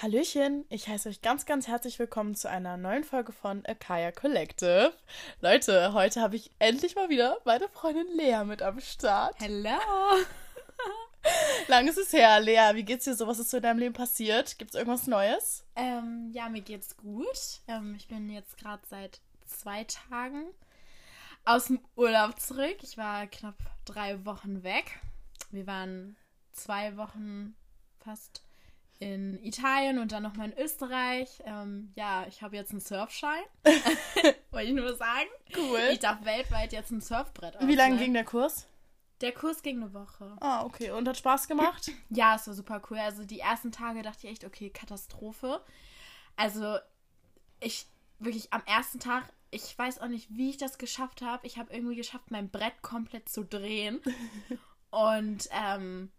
Hallöchen, ich heiße euch ganz, ganz herzlich willkommen zu einer neuen Folge von Akaya Collective. Leute, heute habe ich endlich mal wieder meine Freundin Lea mit am Start. Hello! Lang ist es her, Lea. Wie geht's dir so? Was ist so in deinem Leben passiert? Gibt's irgendwas Neues? Ähm, ja, mir geht's gut. Ähm, ich bin jetzt gerade seit zwei Tagen aus dem Urlaub zurück. Ich war knapp drei Wochen weg. Wir waren zwei Wochen fast in Italien und dann nochmal in Österreich. Ähm, ja, ich habe jetzt einen Surfschein. Wollte ich nur sagen. Cool. Ich darf weltweit jetzt ein Surfbrett Wie lange ausleihen. ging der Kurs? Der Kurs ging eine Woche. Ah, okay. Und hat Spaß gemacht? Ja, es war super cool. Also die ersten Tage dachte ich echt, okay, Katastrophe. Also ich wirklich am ersten Tag, ich weiß auch nicht, wie ich das geschafft habe. Ich habe irgendwie geschafft, mein Brett komplett zu drehen. Und ähm,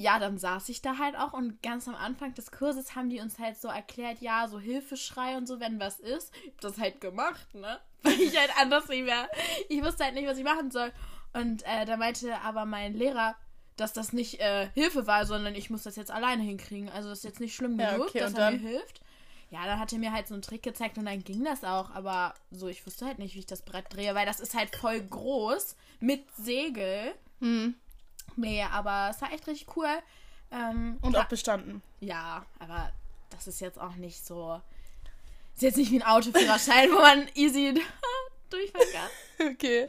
ja, dann saß ich da halt auch und ganz am Anfang des Kurses haben die uns halt so erklärt, ja, so Hilfeschrei und so, wenn was ist. Ich hab das halt gemacht, ne? Weil ich halt anders nicht mehr. Ich wusste halt nicht, was ich machen soll. Und äh, da meinte aber mein Lehrer, dass das nicht äh, Hilfe war, sondern ich muss das jetzt alleine hinkriegen. Also das ist jetzt nicht schlimm Ja, genug, okay, dass er mir hilft. Ja, dann hat er mir halt so einen Trick gezeigt und dann ging das auch. Aber so, ich wusste halt nicht, wie ich das Brett drehe, weil das ist halt voll groß mit Segel. Hm. Nee, aber es war echt richtig cool. Ähm, Und auch bestanden. ja, aber das ist jetzt auch nicht so. Ist jetzt nicht wie ein Autoführerschein, wo man easy durchfahren kann. Okay.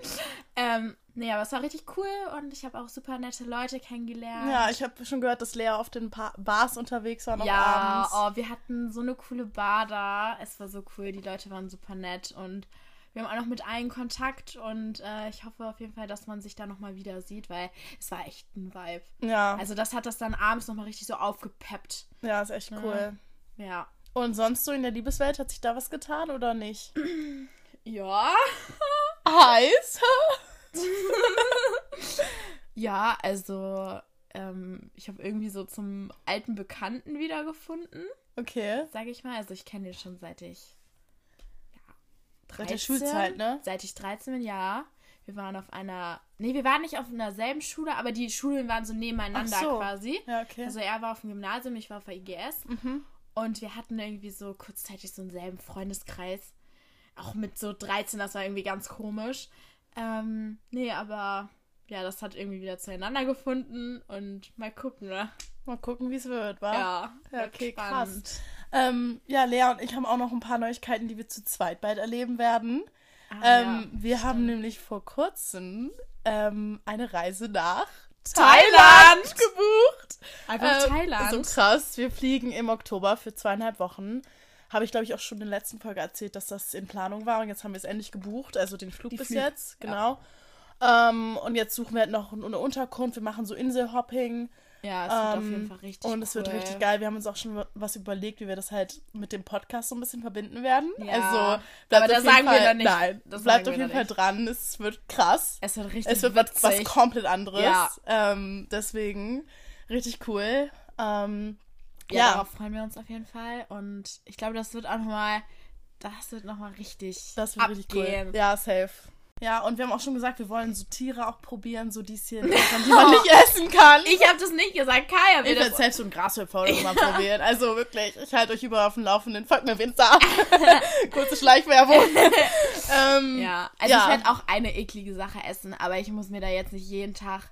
Ähm, nee, aber es war richtig cool und ich habe auch super nette Leute kennengelernt. Ja, ich habe schon gehört, dass Lea auf den pa Bars unterwegs war, noch ja, abends. oh, wir hatten so eine coole Bar da. Es war so cool, die Leute waren super nett und wir haben auch noch mit allen Kontakt und äh, ich hoffe auf jeden Fall, dass man sich da nochmal wieder sieht, weil es war echt ein Vibe. Ja, Also das hat das dann abends nochmal richtig so aufgepeppt. ja, ist echt cool. Ja. Und sonst so in der Liebeswelt, hat sich da was getan oder nicht? Ja. Heiß? Ja, also ähm, ich habe irgendwie so zum alten Bekannten wiedergefunden, Okay. sage ich mal. Also ich kenne den schon seit ich ja, 13, Seit der Schulzeit, ne? Seit ich 13 bin, ja. Wir waren auf einer, nee, wir waren nicht auf einer selben Schule, aber die Schulen waren so nebeneinander Ach so. quasi. Ja, okay. Also er war auf dem Gymnasium, ich war auf der IGS. Mhm. Und wir hatten irgendwie so kurzzeitig so einen selben Freundeskreis. Auch mit so 13, das war irgendwie ganz komisch. Ähm, nee, aber ja, das hat irgendwie wieder zueinander gefunden und mal gucken, ne? Mal gucken, wie es wird, wa? Ja, Ja, okay, krass. Ähm, ja, Lea und ich haben auch noch ein paar Neuigkeiten, die wir zu zweit bald erleben werden. Ah, ähm, ja, wir haben nämlich vor kurzem ähm, eine Reise nach Thailand! Thailand gebucht. Einfach Ähm, Thailand. So krass. Wir fliegen im Oktober für zweieinhalb Wochen. Habe ich, glaube ich, auch schon in der letzten Folge erzählt, dass das in Planung war. Und jetzt haben wir es endlich gebucht. Also den Flug Die bis Flug, jetzt. ja. Genau. Ähm, und jetzt suchen wir halt noch eine Unterkunft. Wir machen so Inselhopping. Ja, es wird auf Ähm, jeden Fall richtig Und es wird cool. richtig geil. Wir haben uns auch schon was überlegt, wie wir das halt mit dem Podcast so ein bisschen verbinden werden. Ja. Also, Aber auf jeden sagen wir Fall, noch nicht. Nein, Das bleibt auf jeden Fall noch dran. Es wird krass. Es wird richtig Es wird was, was witzig. komplett anderes. Ja. Ähm, deswegen richtig cool. Ähm, Ja, ja, darauf freuen wir uns auf jeden Fall. Und ich glaube, das wird auch nochmal, das wird nochmal richtig das wird richtig cool. abgehen. Ja, safe. Ja, und wir haben auch schon gesagt, wir wollen so Tiere auch probieren, so die es hier in Deutschland, die man nicht essen kann. Ich habe das nicht gesagt, Kaya will Ich das. werde selbst so einen Grashüpfer oder so mal probieren. Also wirklich, ich halte euch überall auf dem Laufenden. Folgt mir Insta. Kurze Schleichwerbung. ähm, Ja, also Ja. ich werde auch eine eklige Sache essen, aber ich muss mir da jetzt nicht jeden Tag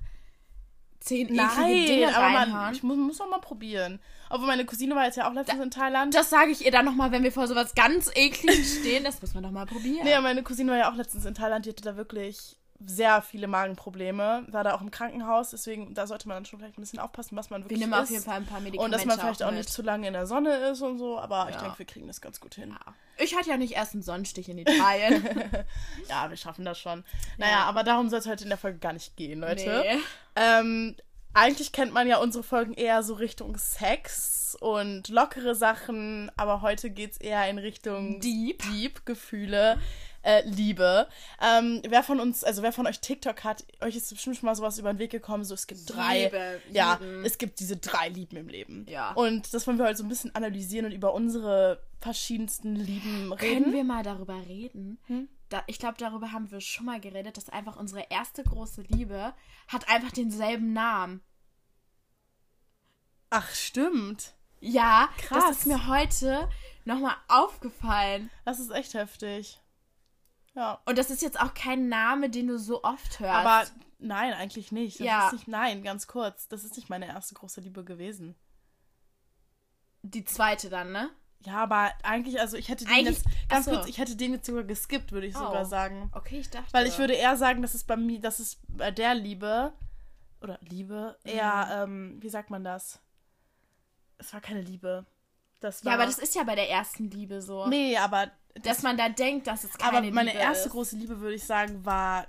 zehn eklige Nein, Dinge aber man, ich muss, muss auch mal probieren. Obwohl meine Cousine war jetzt ja auch letztens in Thailand. das sage ich ihr dann nochmal, wenn wir vor sowas ganz ekligem stehen. Das muss man doch mal probieren. Nee, meine Cousine war ja auch letztens in Thailand, die hatte da wirklich sehr viele Magenprobleme, war da auch im Krankenhaus, deswegen da sollte man dann schon vielleicht ein bisschen aufpassen, was man wir wirklich nehmen isst. auf jeden Fall ein paar Medikamente und dass man vielleicht auch mit. nicht zu lange in der Sonne ist und so, aber ich Ja. denke, wir kriegen das ganz gut hin. Ja. Ich hatte ja nicht erst einen Sonnenstich in Italien. Ja, wir schaffen das schon. Naja, aber darum soll es heute in der Folge gar nicht gehen, Leute. Nee. Ähm, eigentlich kennt man ja unsere Folgen eher so Richtung Sex und lockere Sachen, aber heute geht es eher in Richtung Deep. Deep Gefühle, äh, Liebe. Ähm, wer von uns, also wer von euch TikTok hat, euch ist bestimmt schon mal sowas über den Weg gekommen, so es gibt drei, Liebe, ja, Lieben. es gibt diese drei Lieben im Leben. Ja. Und das wollen wir heute so ein bisschen analysieren und über unsere verschiedensten Lieben reden. Können wir mal darüber reden? Hm? Da, ich glaube, darüber haben wir schon mal geredet, dass einfach unsere erste große Liebe hat einfach denselben Namen. Ach, stimmt. Ja, Krass. das ist mir heute nochmal aufgefallen. Das ist echt heftig. Ja. Und das ist jetzt auch kein Name, den du so oft hörst. Aber nein, eigentlich nicht. Das Ja. ist nicht, nein, ganz kurz. Das ist nicht meine erste große Liebe gewesen. die zweite dann, ne? Ja, aber eigentlich, also ich hätte den Eigentlich- jetzt, ganz ach so. kurz, ich hätte den jetzt sogar geskippt, würde ich Oh. sogar sagen. Okay, ich dachte. Weil ich würde eher sagen, dass es bei mir, dass es bei der Liebe, oder Liebe, eher, ähm, wie sagt man das? Es war keine Liebe. Das war, Ja, aber das ist ja bei der ersten Liebe so. Nee, aber, Dass man da denkt, dass es keine aber meine Liebe erste ist. große Liebe, würde ich sagen, war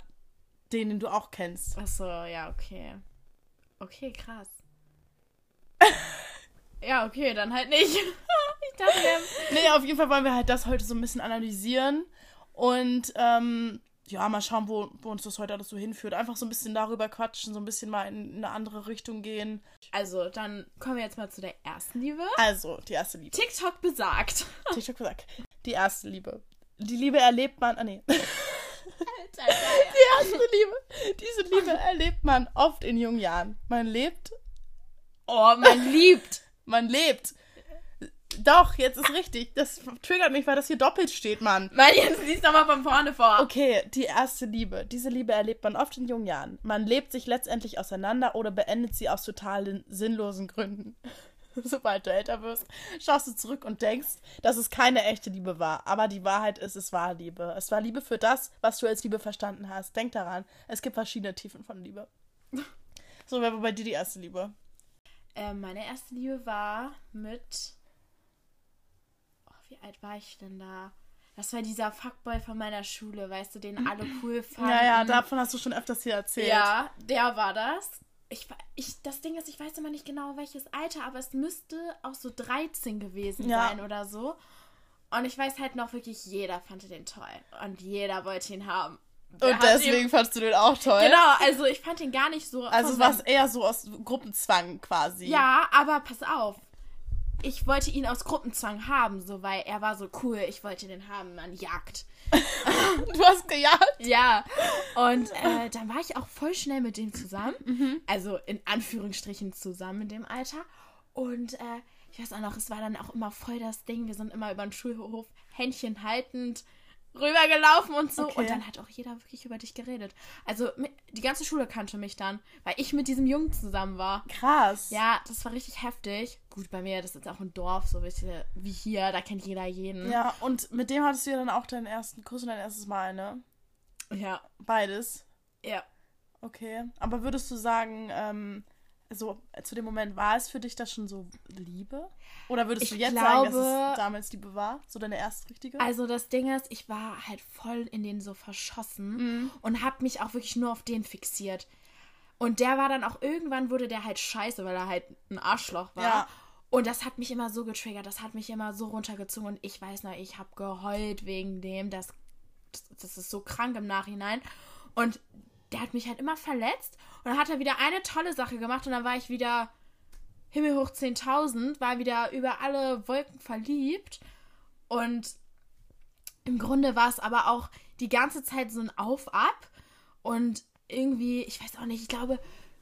den, den du auch kennst. Achso, ja, okay. Okay, krass. ja, okay, dann halt nicht. ich dachte, wir haben... Nee, auf jeden Fall wollen wir halt das heute so ein bisschen analysieren und ähm, ja, mal schauen, wo, wo uns das heute alles so hinführt. Einfach so ein bisschen darüber quatschen, so ein bisschen mal in eine andere Richtung gehen. Also, dann kommen wir jetzt mal zu der ersten Liebe. Also, die erste Liebe. TikTok besagt. TikTok gesagt. Die erste Liebe. Die Liebe erlebt man. Ah, nee. Alter, Die erste Liebe. Diese Liebe erlebt man oft in jungen Jahren. Man lebt, Oh, man liebt. man lebt. Doch, jetzt ist richtig. Das triggert mich, weil das hier doppelt steht, Mann. Mann, jetzt liest nochmal von vorne vor. Okay, die erste Liebe. Diese Liebe erlebt man oft in jungen Jahren. Man lebt sich letztendlich auseinander oder beendet sie aus total sinnlosen Gründen. Sobald du älter wirst, schaust du zurück und denkst, dass es keine echte Liebe war. Aber die Wahrheit ist, es war Liebe. Es war Liebe für das, was du als Liebe verstanden hast. Denk daran, es gibt verschiedene Tiefen von Liebe. So, wer war bei dir die erste Liebe? Äh, meine erste Liebe war mit. Oh, wie alt war ich denn da? Das war dieser Fuckboy von meiner Schule, weißt du, den alle cool fanden. Ja, ja, davon hast du schon öfters hier erzählt. Ja, der war das. Ich, ich, das Ding ist, ich weiß immer nicht genau welches Alter, aber es müsste auch so 13 gewesen Ja. sein oder so. Und ich weiß halt noch wirklich, jeder fand den toll. Und jeder wollte ihn haben. Der Und deswegen fandst du den auch toll. Ihn, genau, also ich fand ihn gar nicht so. Also war es eher so aus Gruppenzwang quasi. Ja, aber pass auf. Ich wollte ihn aus Gruppenzwang haben, so weil er war so cool. Ich wollte den haben, man jagt. Du hast gejagt. Ja. Und äh, dann war ich auch voll schnell mit dem zusammen. Also in Anführungsstrichen zusammen in dem Alter. Und äh, ich weiß auch noch, es war dann auch immer voll das Ding. Wir sind immer über den Schulhof Händchen haltend rübergelaufen und so. Okay. Und dann hat auch jeder wirklich über dich geredet. Also die ganze Schule kannte mich dann, weil ich mit diesem Jungen zusammen war. Krass. Ja, das war richtig heftig. Gut, bei mir, das ist auch ein Dorf, so wie wie hier, da kennt jeder jeden. Ja, und mit dem hattest du ja dann auch deinen ersten Kuss und dein erstes Mal, ne? Ja. Beides. Ja. Okay. Aber würdest du sagen, ähm, so zu dem Moment war es für dich das schon so Liebe? Oder würdest Ich du jetzt sagen, dass glaube- es damals Liebe war? So deine erste richtige? Also das Ding ist, ich war halt voll in den so verschossen Mhm. und hab mich auch wirklich nur auf den fixiert. Und der war dann auch, irgendwann wurde der halt scheiße, weil er halt ein Arschloch war. Ja. Und das hat mich immer so getriggert, das hat mich immer so runtergezogen und ich weiß noch, ich habe geheult wegen dem, das, das ist so krank im Nachhinein. Und der hat mich halt immer verletzt und dann hat er wieder eine tolle Sache gemacht und dann war ich wieder himmelhoch 10.000, war wieder über alle Wolken verliebt und im Grunde war es aber auch die ganze Zeit so ein Auf-Ab und irgendwie, ich weiß auch nicht, ich glaube,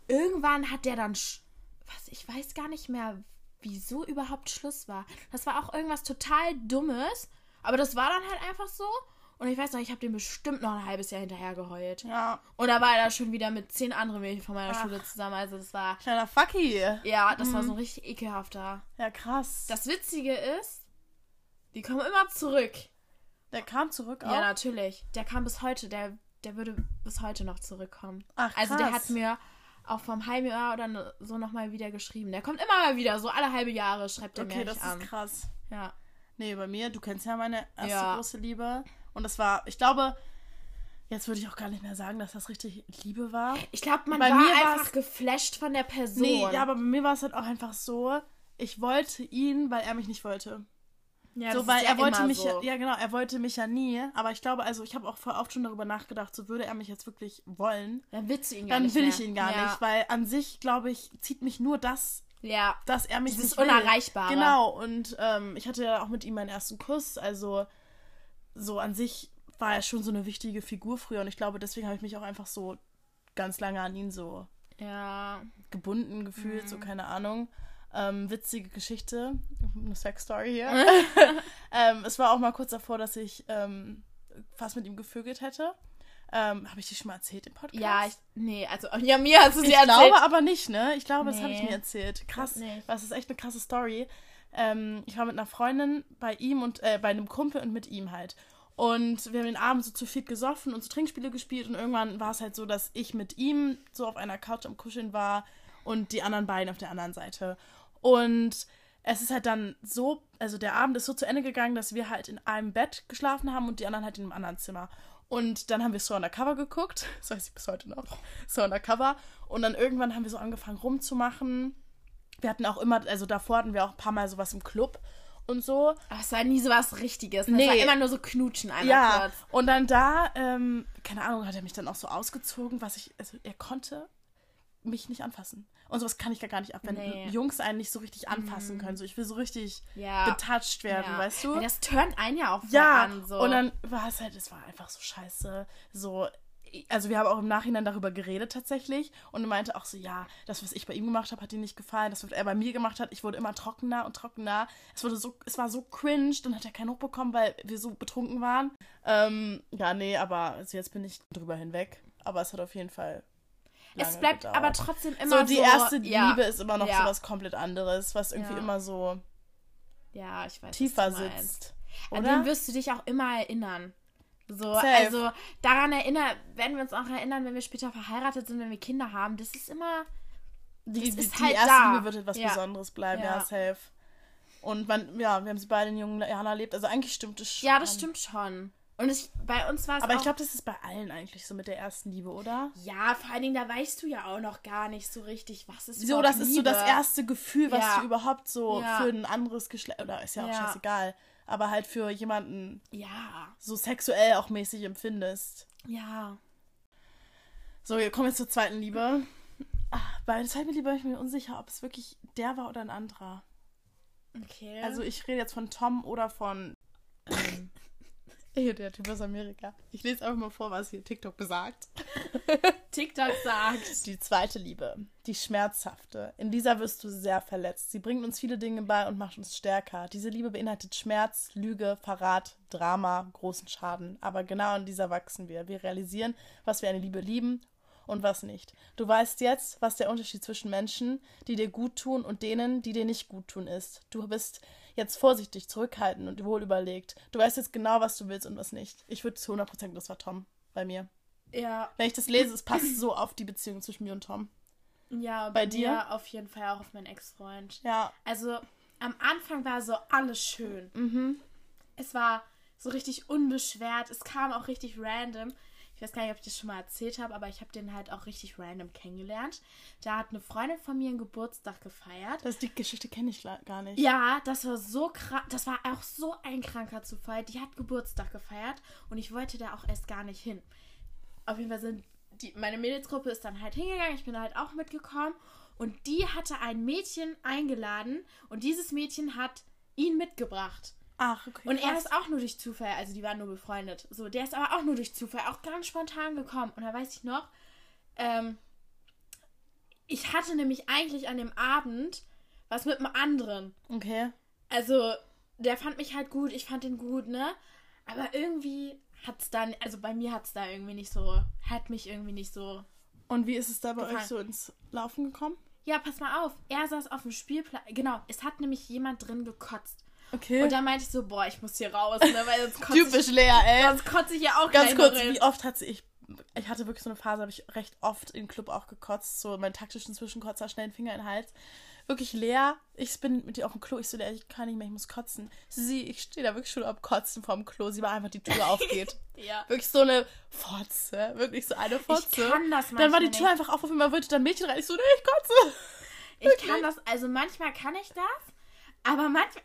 irgendwann hat der dann, was, ich weiß gar nicht mehr, wieso überhaupt Schluss war. Das war auch irgendwas total Dummes, aber das war dann halt einfach so. Und ich weiß noch, ich habe den bestimmt noch ein halbes Jahr hinterher geheult. ja. Und da war er schon wieder mit zehn anderen Mädchen von meiner Ach. Schule zusammen. Also das war, Kleiner Fucky. ja, das war so ein richtig ekelhafter. Ja, krass. Das Witzige ist, die kommen immer zurück. Der kam zurück auch. Ja, natürlich. Der kam bis heute. Der, der würde bis heute noch zurückkommen. Ach, Also der krass. hat mir auch vom halben Jahr oder so nochmal wieder geschrieben. Der kommt immer mal wieder, so alle halbe Jahre schreibt er Okay, mir das nicht ist an. krass. Ja. Nee, bei mir, du kennst ja meine erste Ja. große Liebe. Und das war, ich glaube, jetzt würde ich auch gar nicht mehr sagen, dass das richtig Liebe war. Ich glaube, man Bei war mir einfach geflasht von der Person. Nee, ja, aber bei mir war es halt auch einfach so, ich wollte ihn, weil er mich nicht wollte. Ja, so, das weil ist ja er wollte mich so. ja, genau, er wollte mich ja nie, aber ich glaube, also ich habe auch voll oft schon darüber nachgedacht, so würde er mich jetzt wirklich wollen, Dann willst du ihn gar dann nicht will mehr. ich ihn gar ja. nicht, weil an sich, glaube ich, zieht mich nur das, Ja. dass er mich Dieses nicht will. Unerreichbare. Genau, und ähm, ich hatte ja auch mit ihm meinen ersten Kuss, also so an sich war er schon so eine wichtige Figur früher und ich glaube, deswegen habe ich mich auch einfach so ganz lange an ihn so Ja. gebunden gefühlt, Mhm. so keine Ahnung. Ähm, witzige Geschichte, eine Sex-Story hier. ähm, es war auch mal kurz davor, dass ich ähm, fast mit ihm gevögelt hätte. Ähm, Habe ich dir schon mal erzählt im Podcast? Ja, ich, nee, also, ja, mir hast du sie ich erzählt. glaube aber nicht, ne? Ich glaube, das habe ich Nee. mir erzählt. Krass. Nicht. Das ist echt eine krasse Story. Ähm, ich war mit einer Freundin bei ihm und äh, bei einem Kumpel und mit ihm halt. Und wir haben den Abend so zu viel gesoffen und so Trinkspiele gespielt und irgendwann war es halt so, dass ich mit ihm so auf einer Couch am Kuscheln war und die anderen beiden auf der anderen Seite. Und es ist halt dann so, also der Abend ist so zu Ende gegangen, dass wir halt in einem Bett geschlafen haben und die anderen halt in einem anderen Zimmer. Und dann haben wir So Undercover geguckt, das weiß ich bis heute noch, So Undercover. Und dann irgendwann haben wir so angefangen rumzumachen. Wir hatten auch immer, also davor hatten wir auch ein paar Mal sowas im Club und so. Aber es war nie so was Richtiges. Ne? Nee. Es war immer nur so Knutschen einmal Ja, kurz. und dann da, ähm, keine Ahnung, hat er mich dann auch so ausgezogen, was ich, also er konnte mich nicht anfassen. Und sowas kann ich gar nicht ab, wenn Nee. Jungs einen nicht so richtig anfassen können. So, ich will so richtig Ja. getouched werden, ja. weißt du? Ja, das turnt einen ja auch Ja, an. So. und dann war es halt, es war einfach so scheiße. So, also wir haben auch im Nachhinein darüber geredet tatsächlich und er meinte auch so, ja, das, was ich bei ihm gemacht habe, hat ihm nicht gefallen. Das, was er bei mir gemacht hat, ich wurde immer trockener und trockener. Es wurde so, es war so cringe, dann hat er keinen Hoch bekommen, weil wir so betrunken waren. Ähm, ja, nee, aber also jetzt bin ich drüber hinweg. Aber es hat auf jeden Fall. es bleibt gedauert. aber trotzdem immer so die so, erste ja, Liebe ist immer noch ja. so was komplett anderes, was irgendwie Ja. immer so Ja, ich weiß. tiefer sitzt. An den wirst du dich auch immer erinnern. So, Safe. also daran erinnern, werden wir uns auch erinnern, wenn wir später verheiratet sind, wenn wir Kinder haben. Das ist immer. die, die, die halt erste. Liebe wird etwas Ja. Besonderes bleiben, ja, Ja. safe. Und man, ja, wir haben sie beide in jungen Jahren erlebt. Also eigentlich stimmt es schon. Ja, das stimmt schon. Und ich, bei uns war es Aber ich glaube, das ist bei allen eigentlich so mit der ersten Liebe, oder? ja, vor allen Dingen, da weißt du ja auch noch gar nicht so richtig, was ist So, das ist so das Liebe. erste Gefühl, was Ja. du überhaupt so Ja. für ein anderes Geschlecht, oder ist ja auch scheißegal, aber halt für jemanden Ja, so sexuell auch mäßig empfindest. ja. So, wir kommen jetzt zur zweiten Liebe. Ah, Bei der zweiten Liebe bin ich mir unsicher, ob es wirklich der war oder ein anderer. Okay. Also ich rede jetzt von Tom oder von. Ey, der Typ aus Amerika. Ich lese einfach mal vor, was hier TikTok besagt. TikTok sagt. Die zweite Liebe, die schmerzhafte. In dieser wirst du sehr verletzt. Sie bringt uns viele Dinge bei und macht uns stärker. Diese Liebe beinhaltet Schmerz, Lüge, Verrat, Drama, großen Schaden. Aber genau in dieser wachsen wir. Wir realisieren, was wir eine Liebe lieben und was nicht. Du weißt jetzt, was der Unterschied zwischen Menschen, die dir gut tun und denen, die dir nicht gut tun, ist. Du bist jetzt vorsichtig, zurückhaltend und wohl überlegt. Du weißt jetzt genau, was du willst und was nicht. Ich würde zu 100% sagen, das war Tom bei mir. Ja, Wenn ich das lese, es passt so auf die Beziehung zwischen mir und Tom. ja, Bei bei dir? dir auf jeden Fall auch auf meinen Ex-Freund. Ja. Also am Anfang war so alles schön. Mhm. Es war so richtig unbeschwert. Es kam auch richtig random. Ich weiß gar nicht, ob ich das schon mal erzählt habe, aber ich habe den halt auch richtig random kennengelernt. Da hat eine Freundin von mir einen Geburtstag gefeiert. Das die Geschichte kenne ich gar nicht. Ja, das war so krank. Das war auch so ein kranker Zufall. Die hat Geburtstag gefeiert und ich wollte da auch erst gar nicht hin. Auf jeden Fall sind die, meine Mädelsgruppe ist dann halt hingegangen. Ich bin da halt auch mitgekommen und die hatte ein Mädchen eingeladen und dieses Mädchen hat ihn mitgebracht. Ach, okay. Und er ist auch nur durch Zufall, also die waren nur befreundet. So, der ist aber auch nur durch Zufall, auch ganz spontan gekommen. Und da weiß ich noch, ähm, ich hatte nämlich eigentlich an dem Abend was mit einem anderen. Okay. Also, der fand mich halt gut, ich fand ihn gut, ne? Aber irgendwie hat's dann, also bei mir hat's da irgendwie nicht so, hat mich irgendwie nicht so. Und wie ist es da bei Gefallen. euch so ins Laufen gekommen? Ja, pass mal auf, er saß auf dem Spielplatz, genau, es hat nämlich jemand drin gekotzt. Okay. Und dann meinte ich so, boah, ich muss hier raus, ne, weil sonst kotze ich, Typisch Lea, ey. sonst kotze ich ja auch Ganz kurz, rein. wie oft hatte ich. Ich hatte wirklich so eine Phase, habe ich recht oft im Club auch gekotzt. So meinen taktischen Zwischenkotzer, schnell den Finger in den Hals. Wirklich leer. Ich bin mit ihr auf dem Klo. Ich so, Lea, ich kann nicht mehr, ich muss kotzen. Sie, ich stehe da wirklich schon am Kotzen vorm Klo. Sie war einfach, die Tür aufgeht. Ja. Wirklich so eine Fotze. Wirklich so eine Fotze. kann das Dann war die manchmal Tür einfach auf, auf einmal wollte dann Mädchen rein. Ich so, nee, ich kotze. Ich kann das, also manchmal kann ich das, aber manchmal,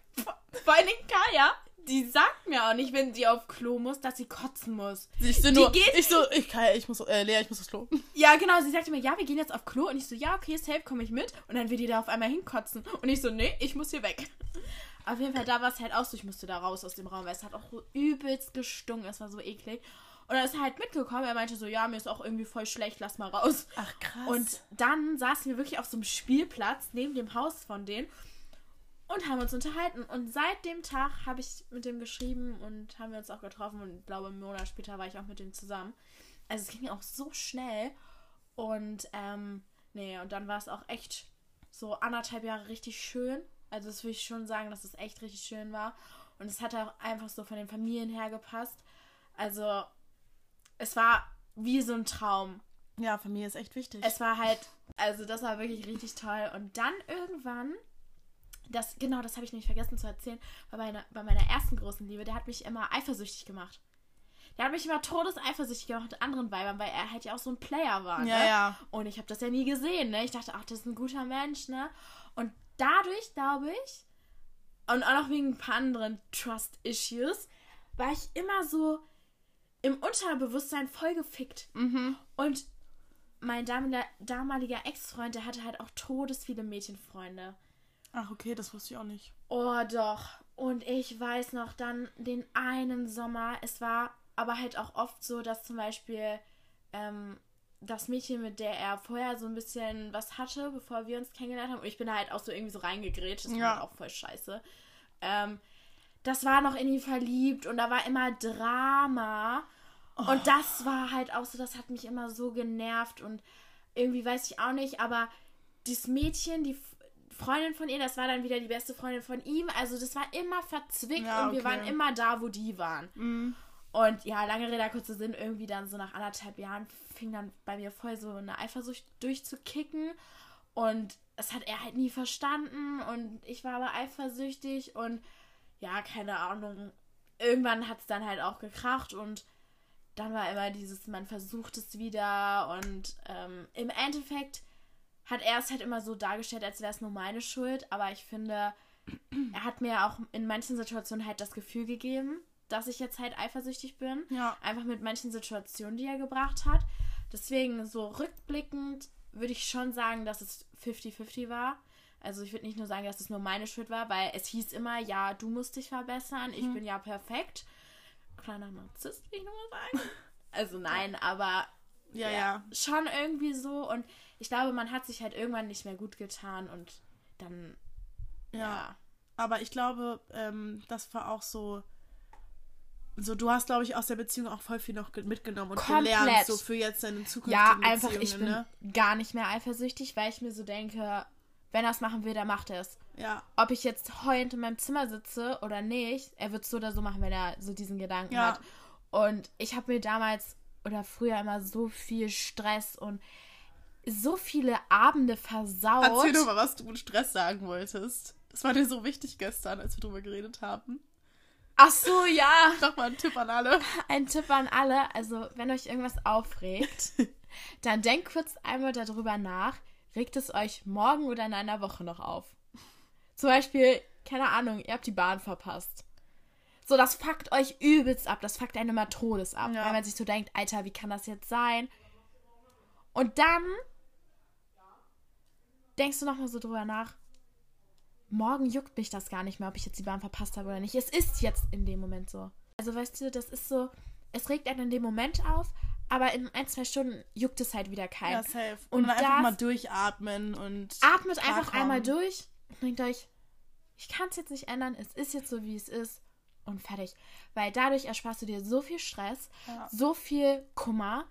vor Dingen Kaya, die sagt mir auch nicht, wenn sie auf Klo muss, dass sie kotzen muss. Ich so, nur, geht- ich so, ich kann, ich muss, äh, Lea, ich muss aufs Klo. Ja, genau, sie sagte mir, ja, wir gehen jetzt auf Klo und ich so, ja, okay, safe, komme ich mit und dann will die da auf einmal hinkotzen und ich so, nee, ich muss hier weg. Auf jeden Fall, da war es halt auch so, ich musste da raus aus dem Raum, weil es hat auch so übelst gestunken, es war so eklig. Und dann ist er halt mitgekommen. Er meinte so, ja, mir ist auch irgendwie voll schlecht, lass mal raus. Ach, krass. Und dann saßen wir wirklich auf so einem Spielplatz neben dem Haus von denen und haben uns unterhalten. Und seit dem Tag habe ich mit dem geschrieben und haben wir uns auch getroffen. Und ich glaube, einen Monat später war ich auch mit dem zusammen. Also es ging auch so schnell. Und ähm, nee, und dann war es auch echt so anderthalb Jahre richtig schön. Also das würde ich schon sagen, dass es echt richtig schön war. Und es hat auch einfach so von den Familien her gepasst. Also es war wie so ein Traum. ja, Familie ist echt wichtig. Es war halt, also das war wirklich richtig toll. Und dann irgendwann, das, genau, das habe ich nämlich vergessen zu erzählen, bei meiner, bei meiner ersten großen Liebe, der hat mich immer eifersüchtig gemacht. Der hat mich immer todeseifersüchtig gemacht mit anderen Weibern, weil er halt ja auch so ein Player war. Ja, ne? ja. Und ich habe das ja nie gesehen, ne? Ich dachte, ach, das ist ein guter Mensch, ne? Und dadurch, glaube ich, und auch noch wegen ein paar anderen Trust-Issues, war ich immer so im Unterbewusstsein voll gefickt. Mhm. Und mein damaliger, damaliger Ex-Freund, der hatte halt auch todes viele Mädchenfreunde. Ach, okay, das wusste ich auch nicht. Oh, doch. Und ich weiß noch dann den einen Sommer, es war aber halt auch oft so, dass zum Beispiel ähm, das Mädchen, mit der er vorher so ein bisschen was hatte, bevor wir uns kennengelernt haben, und ich bin da halt auch so irgendwie so reingegrätscht, das war Ja. halt auch voll scheiße. Ähm, das war noch in ihn verliebt und da war immer Drama. Und das war halt auch so, das hat mich immer so genervt und irgendwie weiß ich auch nicht, aber dieses Mädchen, die Freundin von ihr, das war dann wieder die beste Freundin von ihm. Also das war immer verzwickt Ja, und wir okay. waren immer da, wo die waren. Mhm. Und ja, lange Rede, kurzer Sinn, irgendwie dann so nach anderthalb Jahren fing dann bei mir voll so eine Eifersucht durchzukicken. Und das hat er halt nie verstanden. Und ich war aber eifersüchtig und ja, keine Ahnung. Irgendwann hat es dann halt auch gekracht und dann war immer dieses, man versucht es wieder. Und ähm, im Endeffekt hat er es halt immer so dargestellt, als wäre es nur meine Schuld. Aber ich finde, er hat mir auch in manchen Situationen halt das Gefühl gegeben, dass ich jetzt halt eifersüchtig bin. Ja. Einfach mit manchen Situationen, die er gebracht hat. Deswegen, so rückblickend, würde ich schon sagen, dass es 50-50 war. Also ich würde nicht nur sagen, dass es nur meine Schuld war, weil es hieß immer, ja, du musst dich verbessern, ich bin ja perfekt. Kleiner Narzisst, will ich nur mal sagen. Also nein, aber Ja, ja. schon irgendwie so. Und ich glaube, man hat sich halt irgendwann nicht mehr gut getan und dann, Ja. ja. Aber ich glaube, ähm, das war auch so. So, du hast, glaube ich, aus der Beziehung auch voll viel noch ge- mitgenommen und Komplett. gelernt, so für jetzt deine zukünftigen Ja, einfach, ich bin ne? gar nicht mehr eifersüchtig, weil ich mir so denke, wenn er es machen will, dann macht er es. Ja, Ob ich jetzt heulend in meinem Zimmer sitze oder nicht, er wird es so oder so machen, wenn er so diesen Gedanken Ja. hat. Und ich habe mir damals oder früher immer so viel Stress und so viele Abende versaut. Erzähl doch mal, was du mit Stress sagen wolltest. Das war dir so wichtig gestern, als wir drüber geredet haben. Ach so, ja. Noch mal ein Tipp an alle. Ein Tipp an alle, also wenn euch irgendwas aufregt, dann denkt kurz einmal darüber nach, regt es euch morgen oder in einer Woche noch auf. Zum Beispiel, keine Ahnung, ihr habt die Bahn verpasst. So, das fuckt euch übelst ab, das fuckt einen immer todes ab, Ja. weil man sich so denkt, Alter, wie kann das jetzt sein? Und dann denkst du nochmal so drüber nach, morgen juckt mich das gar nicht mehr, ob ich jetzt die Bahn verpasst habe oder nicht. Es ist jetzt in dem Moment so. Also weißt du, das ist so, es regt einen in dem Moment auf, aber in ein, zwei Stunden juckt es halt wieder keinen. Ja, safe. Und Und, einfach mal durchatmen und. Atmet einfach klarkommen. einmal durch und denkt euch, ich kann es jetzt nicht ändern, es ist jetzt so, wie es ist und fertig. Weil dadurch ersparst du dir so viel Stress, Ja. so viel Kummer.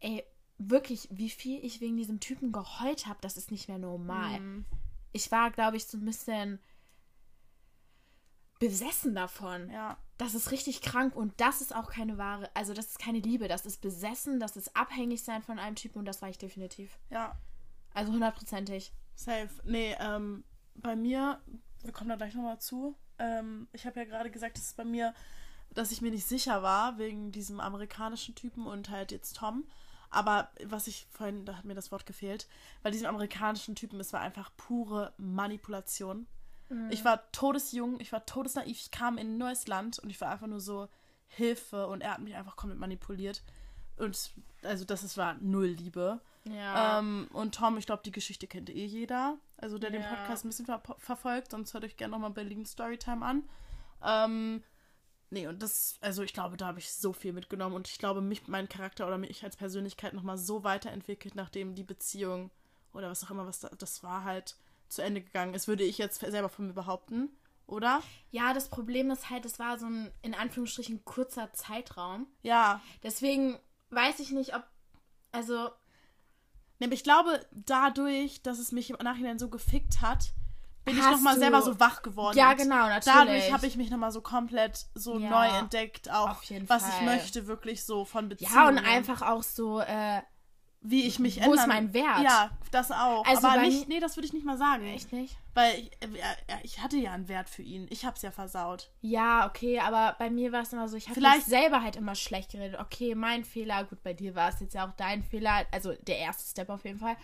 Ey, wirklich, wie viel ich wegen diesem Typen geheult habe, das ist nicht mehr normal. Mhm. Ich war, glaube ich, so ein bisschen besessen davon. Ja. Das ist richtig krank und das ist auch keine wahre, also das ist keine Liebe, das ist besessen, das ist abhängig sein von einem Typen und das war ich definitiv. Ja. Also hundertprozentig. Safe. Nee, ähm, bei mir, wir kommen da gleich nochmal zu. Ähm, ich habe ja gerade gesagt, dass es bei mir, dass ich mir nicht sicher war, wegen diesem amerikanischen Typen und halt jetzt Tom. Aber was ich vorhin, da hat mir das Wort gefehlt, bei diesem amerikanischen Typen, es war einfach pure Manipulation. Ich war todesjung, ich war todesnaiv, ich kam in ein neues Land und ich war einfach nur so Hilfe und er hat mich einfach komplett manipuliert. Und also das ist, war null Liebe. Ja. Ähm, und Tom, ich glaube, die Geschichte kennt eh jeder. Also der den Ja. Podcast ein bisschen ver verfolgt, sonst hört euch gerne nochmal Berlin Storytime an. Ähm, Nee, und das, also ich glaube, da habe ich so viel mitgenommen und ich glaube, mich, mein Charakter oder mich als Persönlichkeit nochmal so weiterentwickelt, nachdem die Beziehung oder was auch immer, was da, das war halt zu Ende gegangen ist, würde ich jetzt selber von mir behaupten, oder? Ja, das Problem ist halt, es war so ein, in Anführungsstrichen, kurzer Zeitraum. Ja. Deswegen weiß ich nicht, ob, also, Nämlich ich glaube, dadurch, dass es mich im Nachhinein so gefickt hat, bin ich Hast nochmal du- selber so wach geworden. Ja, genau, natürlich. Dadurch habe ich mich nochmal so komplett so Ja, neu entdeckt, auch was Fall. ich möchte, wirklich so von Beziehungen. ja, und einfach auch so, äh, wie ich mich Wo ist ändern. mein Wert? Ja, das auch. Also Aber nicht, nee, das würde ich nicht mal sagen. echt nicht? Weil ich, äh, ich hatte ja einen Wert für ihn. Ich hab's ja versaut. Ja, okay, aber bei mir war es immer so, ich habe Vielleicht- mich selber halt immer schlecht geredet. Okay, mein Fehler, gut, bei dir war es jetzt ja auch dein Fehler, also der erste Step auf jeden Fall.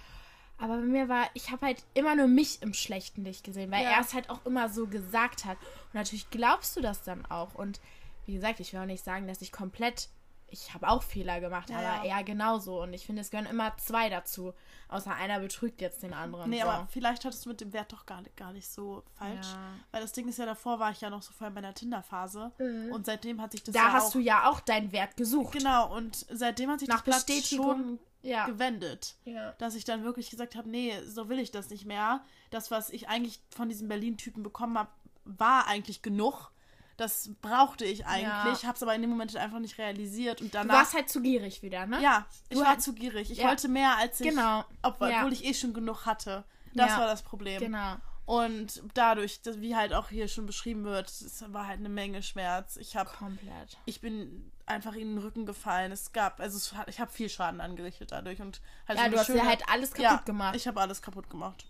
Aber bei mir war, ich habe halt immer nur mich im schlechten Licht gesehen, weil Ja. er es halt auch immer so gesagt hat. Und natürlich glaubst du das dann auch. Und wie gesagt, ich will auch nicht sagen, dass ich komplett, ich habe auch Fehler gemacht, Ja, aber ja. er genauso. Und ich finde, es gehören immer zwei dazu. Außer einer betrügt jetzt den anderen. Nee, so. aber vielleicht hattest du mit dem Wert doch gar, nicht- gar nicht so falsch. Weil das Ding ist ja, davor war ich ja noch so voll in meiner Tinder-Phase. Und seitdem hat sich das Mhm. da ja hast auch... du ja auch deinen Wert gesucht. Genau, und seitdem hat sich Nach das Bestätigung. schon Ja. gewendet. ja. Dass ich dann wirklich gesagt habe, nee, so will ich das nicht mehr. Das, was ich eigentlich von diesem Berlin-Typen bekommen habe, war eigentlich genug. Das brauchte ich eigentlich, Ja. hab's aber in dem Moment einfach nicht realisiert. Und Du danach warst halt zu gierig wieder, ne? Ja, ich Du war zu gierig. Ich wollte mehr, als ich. Genau. Obwohl, ich eh schon genug hatte. Das war das Problem. Genau. Und dadurch, dass, wie halt auch hier schon beschrieben wird, es war halt eine Menge Schmerz. Ich habe, Komplett. ich bin einfach in den Rücken gefallen. Es gab, also es ich habe viel Schaden angerichtet dadurch und halt Ja, du hast ja halt alles kaputt ja, gemacht. Ich habe alles kaputt gemacht.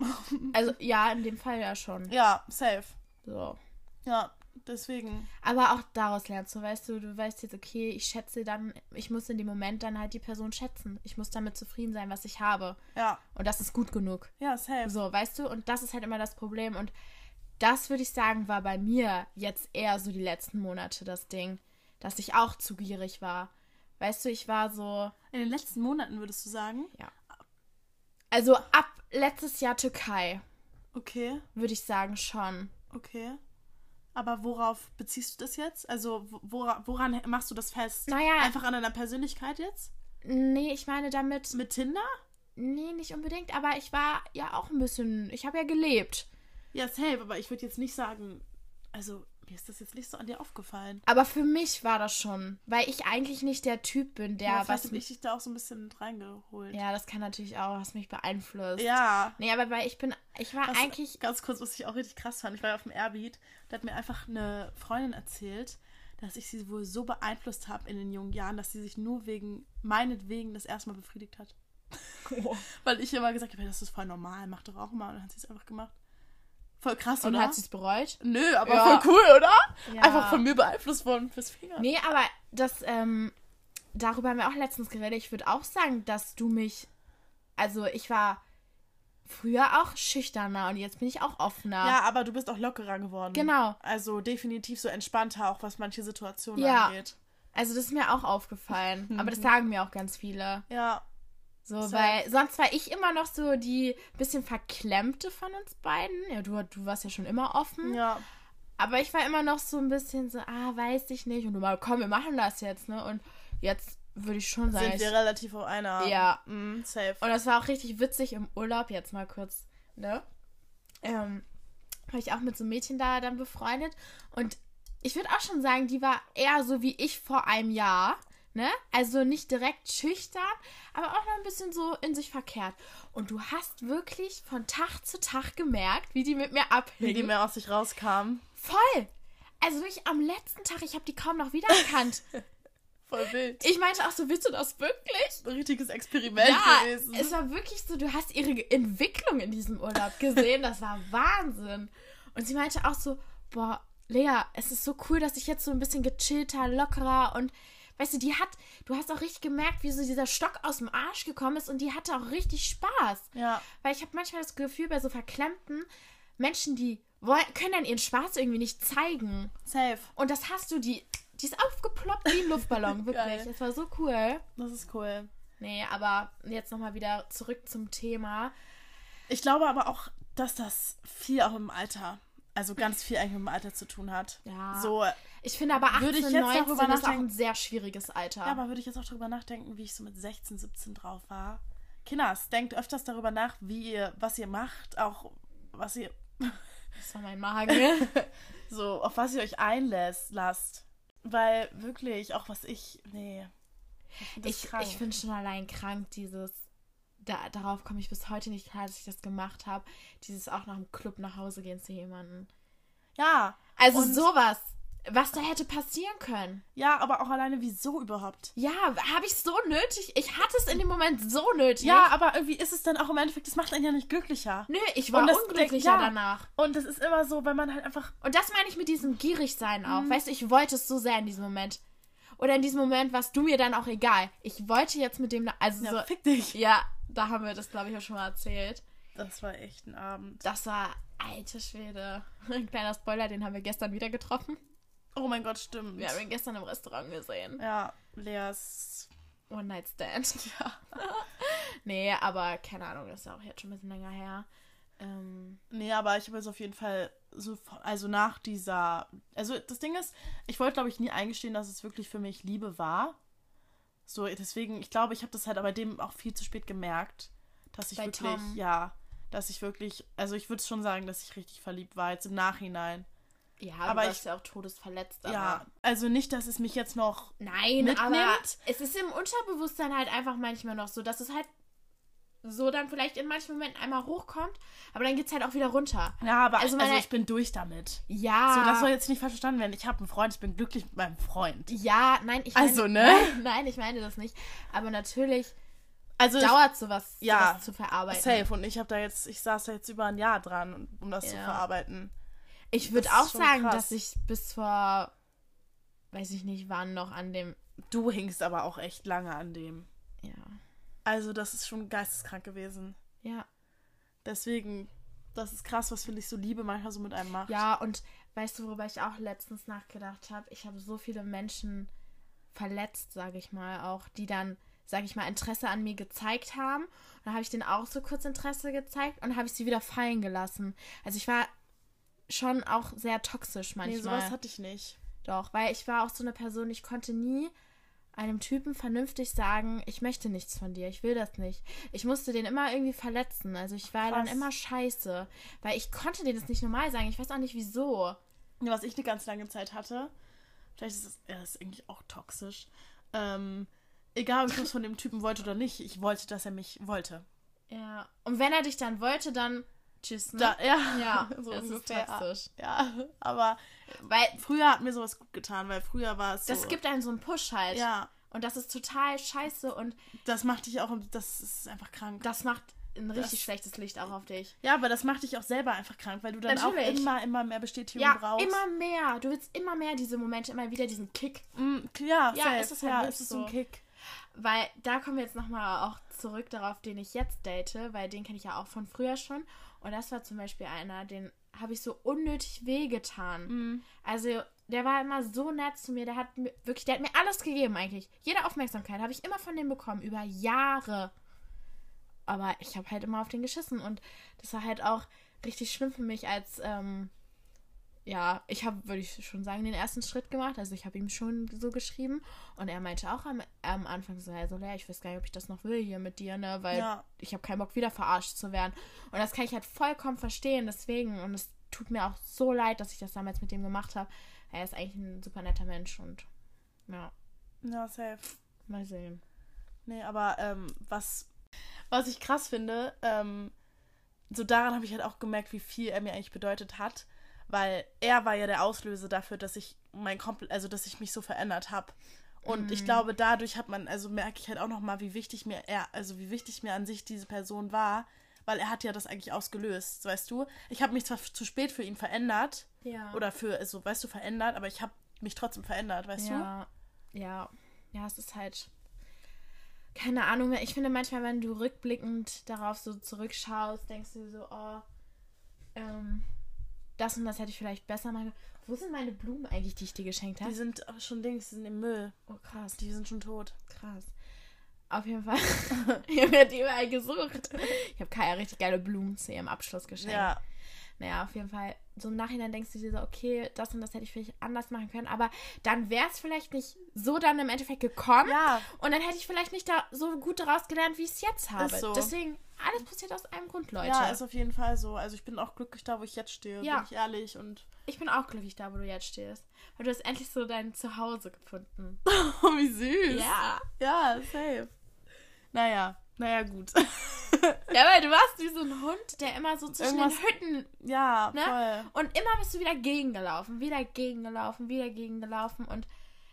Also ja, in dem Fall ja schon. ja, safe. So. Ja, deswegen. Aber auch daraus lernst du, weißt du, du weißt jetzt, okay, ich schätze dann, ich muss in dem Moment dann halt die Person schätzen. Ich muss damit zufrieden sein, was ich habe. Ja, Und das ist gut genug. ja, safe. So, weißt du, und das ist halt immer das Problem. Und das würde ich sagen, war bei mir jetzt eher so die letzten Monate das Ding, dass ich auch zu gierig war. Weißt du, ich war so, In den letzten Monaten würdest du sagen? also ab letztes Jahr Türkei, Okay, würde ich sagen schon. okay. Aber worauf beziehst du das jetzt? Also wo- wora, woran machst du das fest? Naja. Einfach an deiner Persönlichkeit jetzt? Nee, ich meine damit, Mit Tinder? nee, nicht unbedingt, aber ich war ja auch ein bisschen, ich habe ja gelebt. Ja, safe, aber ich würde jetzt nicht sagen, also mir ist das jetzt nicht so an dir aufgefallen. Aber für mich war das schon, weil ich eigentlich nicht der Typ bin, der ja, was ich dich da auch so ein bisschen reingeholt. Ja, das kann natürlich auch, was mich beeinflusst. Ja. Nee, aber weil ich bin, ich war Was, eigentlich, Ganz kurz, was ich auch richtig krass fand. Ich war ja auf dem Airbeat. Da hat mir einfach eine Freundin erzählt, dass ich sie wohl so beeinflusst habe in den jungen Jahren, dass sie sich nur wegen, meinetwegen, das erste Mal befriedigt hat. Weil ich immer gesagt habe, das ist voll normal, mach doch auch mal. Und dann hat sie es einfach gemacht. Voll krass, und oder? hat sie es bereut? Nö, aber Ja. voll cool, oder? Ja. Einfach von mir beeinflusst worden fürs Finger. Nee, aber das, ähm, darüber haben wir auch letztens geredet. Ich würde auch sagen, dass du mich, also ich war früher auch schüchterner und jetzt bin ich auch offener. Ja, aber du bist auch lockerer geworden. Genau. Also definitiv so entspannter, auch was manche Situationen Ja. angeht. Also das ist mir auch aufgefallen. Aber das sagen mir auch ganz viele. Ja, So, Safe. weil sonst war ich immer noch so die bisschen verklemmte von uns beiden. Ja, du, du warst ja schon immer offen. ja. Aber ich war immer noch so ein bisschen so, ah, weiß ich nicht. Und du mal, komm, wir machen das jetzt, ne? Und jetzt würde ich schon sagen, Sind wir ich, relativ auf einer. Ja. Mm, safe. Und das war auch richtig witzig im Urlaub, jetzt mal kurz, ne? Ähm, war ich auch mit so einem Mädchen da dann befreundet. Und ich würde auch schon sagen, die war eher so wie ich vor einem Jahr, ne? Also nicht direkt schüchtern, aber auch noch ein bisschen so in sich verkehrt. Und du hast wirklich von Tag zu Tag gemerkt, wie die mit mir Wie die abhing. mehr aus sich rauskamen. Voll! Also wirklich am letzten Tag, ich habe die kaum noch wiedererkannt. Voll wild. ich meinte auch so, willst du das wirklich? Ein richtiges Experiment Ja, gewesen. es war wirklich so, du hast ihre Entwicklung in diesem Urlaub gesehen. Das war Wahnsinn. Und sie meinte auch so, boah, Lea, es ist so cool, dass ich jetzt so ein bisschen gechillter, lockerer und weißt du, die hat, du hast auch richtig gemerkt, wie so dieser Stock aus dem Arsch gekommen ist und die hatte auch richtig Spaß. ja. Weil ich habe manchmal das Gefühl, bei so verklemmten Menschen, die wollen, können dann ihren Spaß irgendwie nicht zeigen. Safe. Und das hast du, die, die ist aufgeploppt wie ein Luftballon, wirklich. Das war so cool. Das ist cool. Nee, aber jetzt nochmal wieder zurück zum Thema. Ich glaube aber auch, dass das viel auch im Alter also ganz viel eigentlich mit dem Alter zu tun hat. Ja. So, Ich finde aber 18, Würde ich jetzt 19 darüber ist auch ein sehr schwieriges Alter. ja, aber würde ich jetzt auch drüber nachdenken, wie ich so mit 16, 17 drauf war. Kinders, denkt öfters darüber nach, wie ihr, was ihr macht, auch was ihr, das war mein Magen. so, auf was ihr euch einlässt, lasst. Weil wirklich, auch was ich, nee. Ich, ich finde schon allein krank, dieses. Da, darauf komme ich bis heute nicht klar, dass ich das gemacht habe. Dieses auch nach dem Club nach Hause gehen zu jemandem. ja, Also sowas, was da hätte passieren können. ja, aber auch alleine, wieso überhaupt? Ja, habe ich so nötig. Ich hatte es in dem Moment so nötig. Ja, aber irgendwie ist es dann auch im Endeffekt, das macht einen ja nicht glücklicher. Nö, ich war das- unglücklicher ja. danach. Und es ist immer so, wenn man halt einfach Und das meine ich mit diesem Gierigsein Mhm. auch. Weißt du, ich wollte es so sehr in diesem Moment. Oder in diesem Moment warst du mir dann auch egal. Ich wollte jetzt mit dem. Also Ja, so. fick dich. Ja, da haben wir das, glaube ich, auch schon mal erzählt. Das war echt ein Abend. Das war alte Schwede. Ein kleiner Spoiler, den haben wir gestern wieder getroffen. Oh mein Gott, stimmt. Wir haben ihn gestern im Restaurant gesehen. Ja, Leas. One Night Stand. Ja. nee, aber keine Ahnung, das ist ja auch jetzt schon ein bisschen länger her. Ähm, Nee, aber ich habe jetzt auf jeden Fall so, also nach dieser, also das Ding ist, ich wollte glaube ich nie eingestehen, dass es wirklich für mich Liebe war. So, deswegen, ich glaube, ich habe das halt aber dem auch viel zu spät gemerkt, dass ich Bei wirklich, Tom. ja, dass ich wirklich, also ich würde schon sagen, dass ich richtig verliebt war, jetzt im Nachhinein. ja, Aber du ich- warst ja auch todesverletzt. Aber Ja, also nicht, dass es mich jetzt noch, Nein, mitnimmt. aber es ist im Unterbewusstsein halt einfach manchmal noch so, dass es halt so dann vielleicht in manchen Momenten einmal hochkommt, aber dann geht es halt auch wieder runter. ja, aber Also also, ich bin durch damit. Ja. So, das soll jetzt nicht falsch verstanden werden. Ich habe einen Freund, ich bin glücklich mit meinem Freund. ja, nein, ich Also, meine, ne? Nein, nein, ich meine das nicht. Aber natürlich Also ich, dauert sowas, ja, sowas zu verarbeiten. Safe. Und ich habe da jetzt, ich saß da jetzt über ein Jahr dran, um das zu Ja. verarbeiten. Ich würde auch sagen, krass. dass ich bis vor, weiß ich nicht, wann noch an dem, Du hingst aber auch echt lange an dem. ja, Also das ist schon geisteskrank gewesen. ja, Deswegen, das ist krass, was finde ich so Liebe manchmal so mit einem macht. ja. Und weißt du, worüber ich auch letztens nachgedacht habe? Ich habe so viele Menschen verletzt, sage ich mal, auch, die dann, sage ich mal, Interesse an mir gezeigt haben. Und dann habe ich denen auch so kurz Interesse gezeigt und habe ich sie wieder fallen gelassen. Also ich war schon auch sehr toxisch manchmal. Nee, sowas hatte ich nicht. Doch, weil ich war auch so eine Person, ich konnte nie einem Typen vernünftig sagen, ich möchte nichts von dir, ich will das nicht. Ich musste den immer irgendwie verletzen. Also ich war dann Krass. immer scheiße. Weil ich konnte dir das nicht normal sagen. Ich weiß auch nicht wieso. Was ich eine ganz lange Zeit hatte, vielleicht ist es ja, das ist eigentlich auch toxisch. Ähm, egal, ob ich was von dem Typen wollte oder nicht, ich wollte, dass er mich wollte. Ja. Und wenn er dich dann wollte, dann tschüss. Ne? Da, ja, ja, so das ist ungefähr. toxisch. Ja, aber Weil früher hat mir sowas gut getan, weil früher war es so. das gibt einem so einen Push halt. Ja, Und das ist total scheiße und das macht dich auch, das ist einfach krank. das macht ein richtig Das- schlechtes Licht auch auf dich. Ja, aber das macht dich auch selber einfach krank, weil du dann Natürlich. auch immer, immer mehr Bestätigung Ja, brauchst. immer mehr. Du willst immer mehr diese Momente, immer wieder diesen Kick. Mm, ja, Ja, es ist halt ja, es ist so. ein Kick. Weil da kommen wir jetzt nochmal auch zurück darauf, den ich jetzt date, weil den kenne ich ja auch von früher schon. Und das war zum Beispiel einer, den habe ich so unnötig wehgetan. Mhm. Also der war immer so nett zu mir, der hat mir wirklich, der hat mir alles gegeben eigentlich. Jede Aufmerksamkeit habe ich immer von dem bekommen, über Jahre. Aber ich habe halt immer auf den geschissen und das war halt auch richtig schlimm für mich als, ähm, ja, ich habe, würde ich schon sagen, den ersten Schritt gemacht. Also ich habe ihm schon so geschrieben und er meinte auch am, am Anfang so, also Lea, ich weiß gar nicht, ob ich das noch will hier mit dir, ne, weil Ja. ich habe keinen Bock, wieder verarscht zu werden. Und das kann ich halt vollkommen verstehen, deswegen, und es tut mir auch so leid, dass ich das damals mit dem gemacht habe. Er ist eigentlich ein super netter Mensch und ja, Ja, safe. mal sehen. Nee, aber ähm, was, was ich krass finde, ähm, so daran habe ich halt auch gemerkt, wie viel er mir eigentlich bedeutet hat, weil er war ja der Auslöser dafür, dass ich mein komplett, also dass ich mich so verändert habe. Und ich glaube, dadurch hat man, also merke ich halt auch noch mal, wie wichtig mir er, also wie wichtig mir an sich diese Person war, weil er hat ja das eigentlich ausgelöst, weißt du? Ich habe mich zwar zu spät für ihn verändert Ja. oder für, also weißt du, verändert, aber ich habe mich trotzdem verändert, weißt du? ja, ja, ja, es ist halt keine Ahnung. Ich finde manchmal, wenn du rückblickend darauf so zurückschaust, denkst du so, oh, ähm, das und das hätte ich vielleicht besser können. Wo sind meine Blumen eigentlich, die ich dir geschenkt habe? Die sind schon Dings, die sind im Müll. Oh krass, Die sind schon tot. krass. Auf jeden Fall. ich habe die überall gesucht. Ich habe Kaya richtig geile Blumen zu ihrem Abschluss geschenkt. Ja. Naja, auf jeden Fall. So im Nachhinein denkst du dir so, okay, das und das hätte ich vielleicht anders machen können. Aber dann wäre es vielleicht nicht so dann im Endeffekt gekommen. Ja. Und dann hätte ich vielleicht nicht da so gut daraus gelernt, wie ich es jetzt habe. So. Deswegen, alles passiert aus einem Grund, Leute. Ja, ist auf jeden Fall so. Also ich bin auch glücklich da, wo ich jetzt stehe, Ja. bin ich ehrlich. Und ich bin auch glücklich da, wo du jetzt stehst. Weil du hast endlich so dein Zuhause gefunden. oh, wie süß. Ja. Ja, safe. Naja, naja, gut. Ja, weil du warst wie so ein Hund, der immer so zwischen Irgendwas- den Hütten ja, Ne? voll. Und immer bist du wieder gegengelaufen, wieder gegengelaufen, wieder gegengelaufen. Und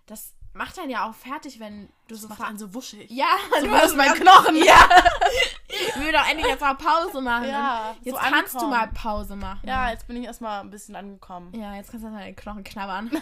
das macht dann ja auch fertig, wenn du so Macht einen so wuschig. Ja, So du hast meinen mein Knochen. Ja. Ich will doch endlich jetzt mal Pause machen. Ja, jetzt so kannst du ankommen. mal Pause machen. Ja, jetzt bin ich erstmal ein bisschen angekommen. Ja, jetzt kannst du mal den Knochen knabbern.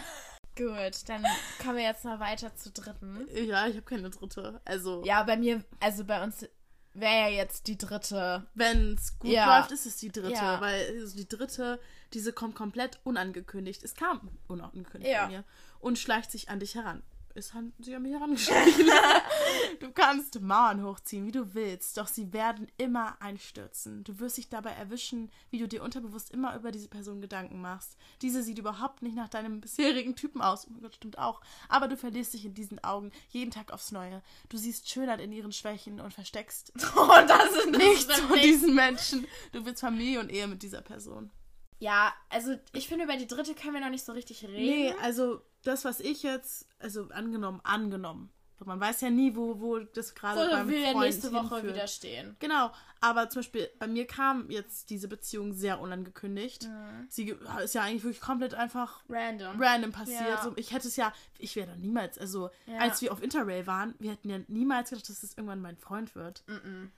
Gut, dann kommen wir jetzt mal weiter zur dritten. Ja, ich habe keine dritte. Also, Ja, bei mir, also bei uns wäre ja jetzt die dritte. wenn es gut Ja. läuft, ist es die dritte. Ja. Weil also die dritte, diese kommt komplett unangekündigt. Es kam unangekündigt Ja. bei mir und schleicht sich an dich heran. Es haben sie an mich herangeschlichen. du kannst Mauern hochziehen, wie du willst, doch sie werden immer einstürzen. Du wirst dich dabei erwischen, wie du dir unterbewusst immer über diese Person Gedanken machst. Diese sieht überhaupt nicht nach deinem bisherigen Typen aus. Oh Gott, stimmt auch. Aber du verlierst dich in diesen Augen jeden Tag aufs Neue. Du siehst Schönheit in ihren Schwächen und versteckst Und das ist nichts von diesen Menschen. Du willst Familie und Ehe mit dieser Person. Ja, also ich finde, über die dritte können wir noch nicht so richtig reden. Nee, also das, was ich jetzt, also angenommen, angenommen. Man weiß ja nie, wo, wo das gerade Oder beim will Freund nächste Woche hinführt. wieder stehen. Genau, aber zum Beispiel bei mir kam jetzt diese Beziehung sehr unangekündigt. Mhm. Sie ist ja eigentlich wirklich komplett einfach Random. random passiert. Ja. So, ich hätte es ja, ich wäre doch niemals, also Ja. als wir auf Interrail waren, wir hätten ja niemals gedacht, dass das irgendwann mein Freund wird.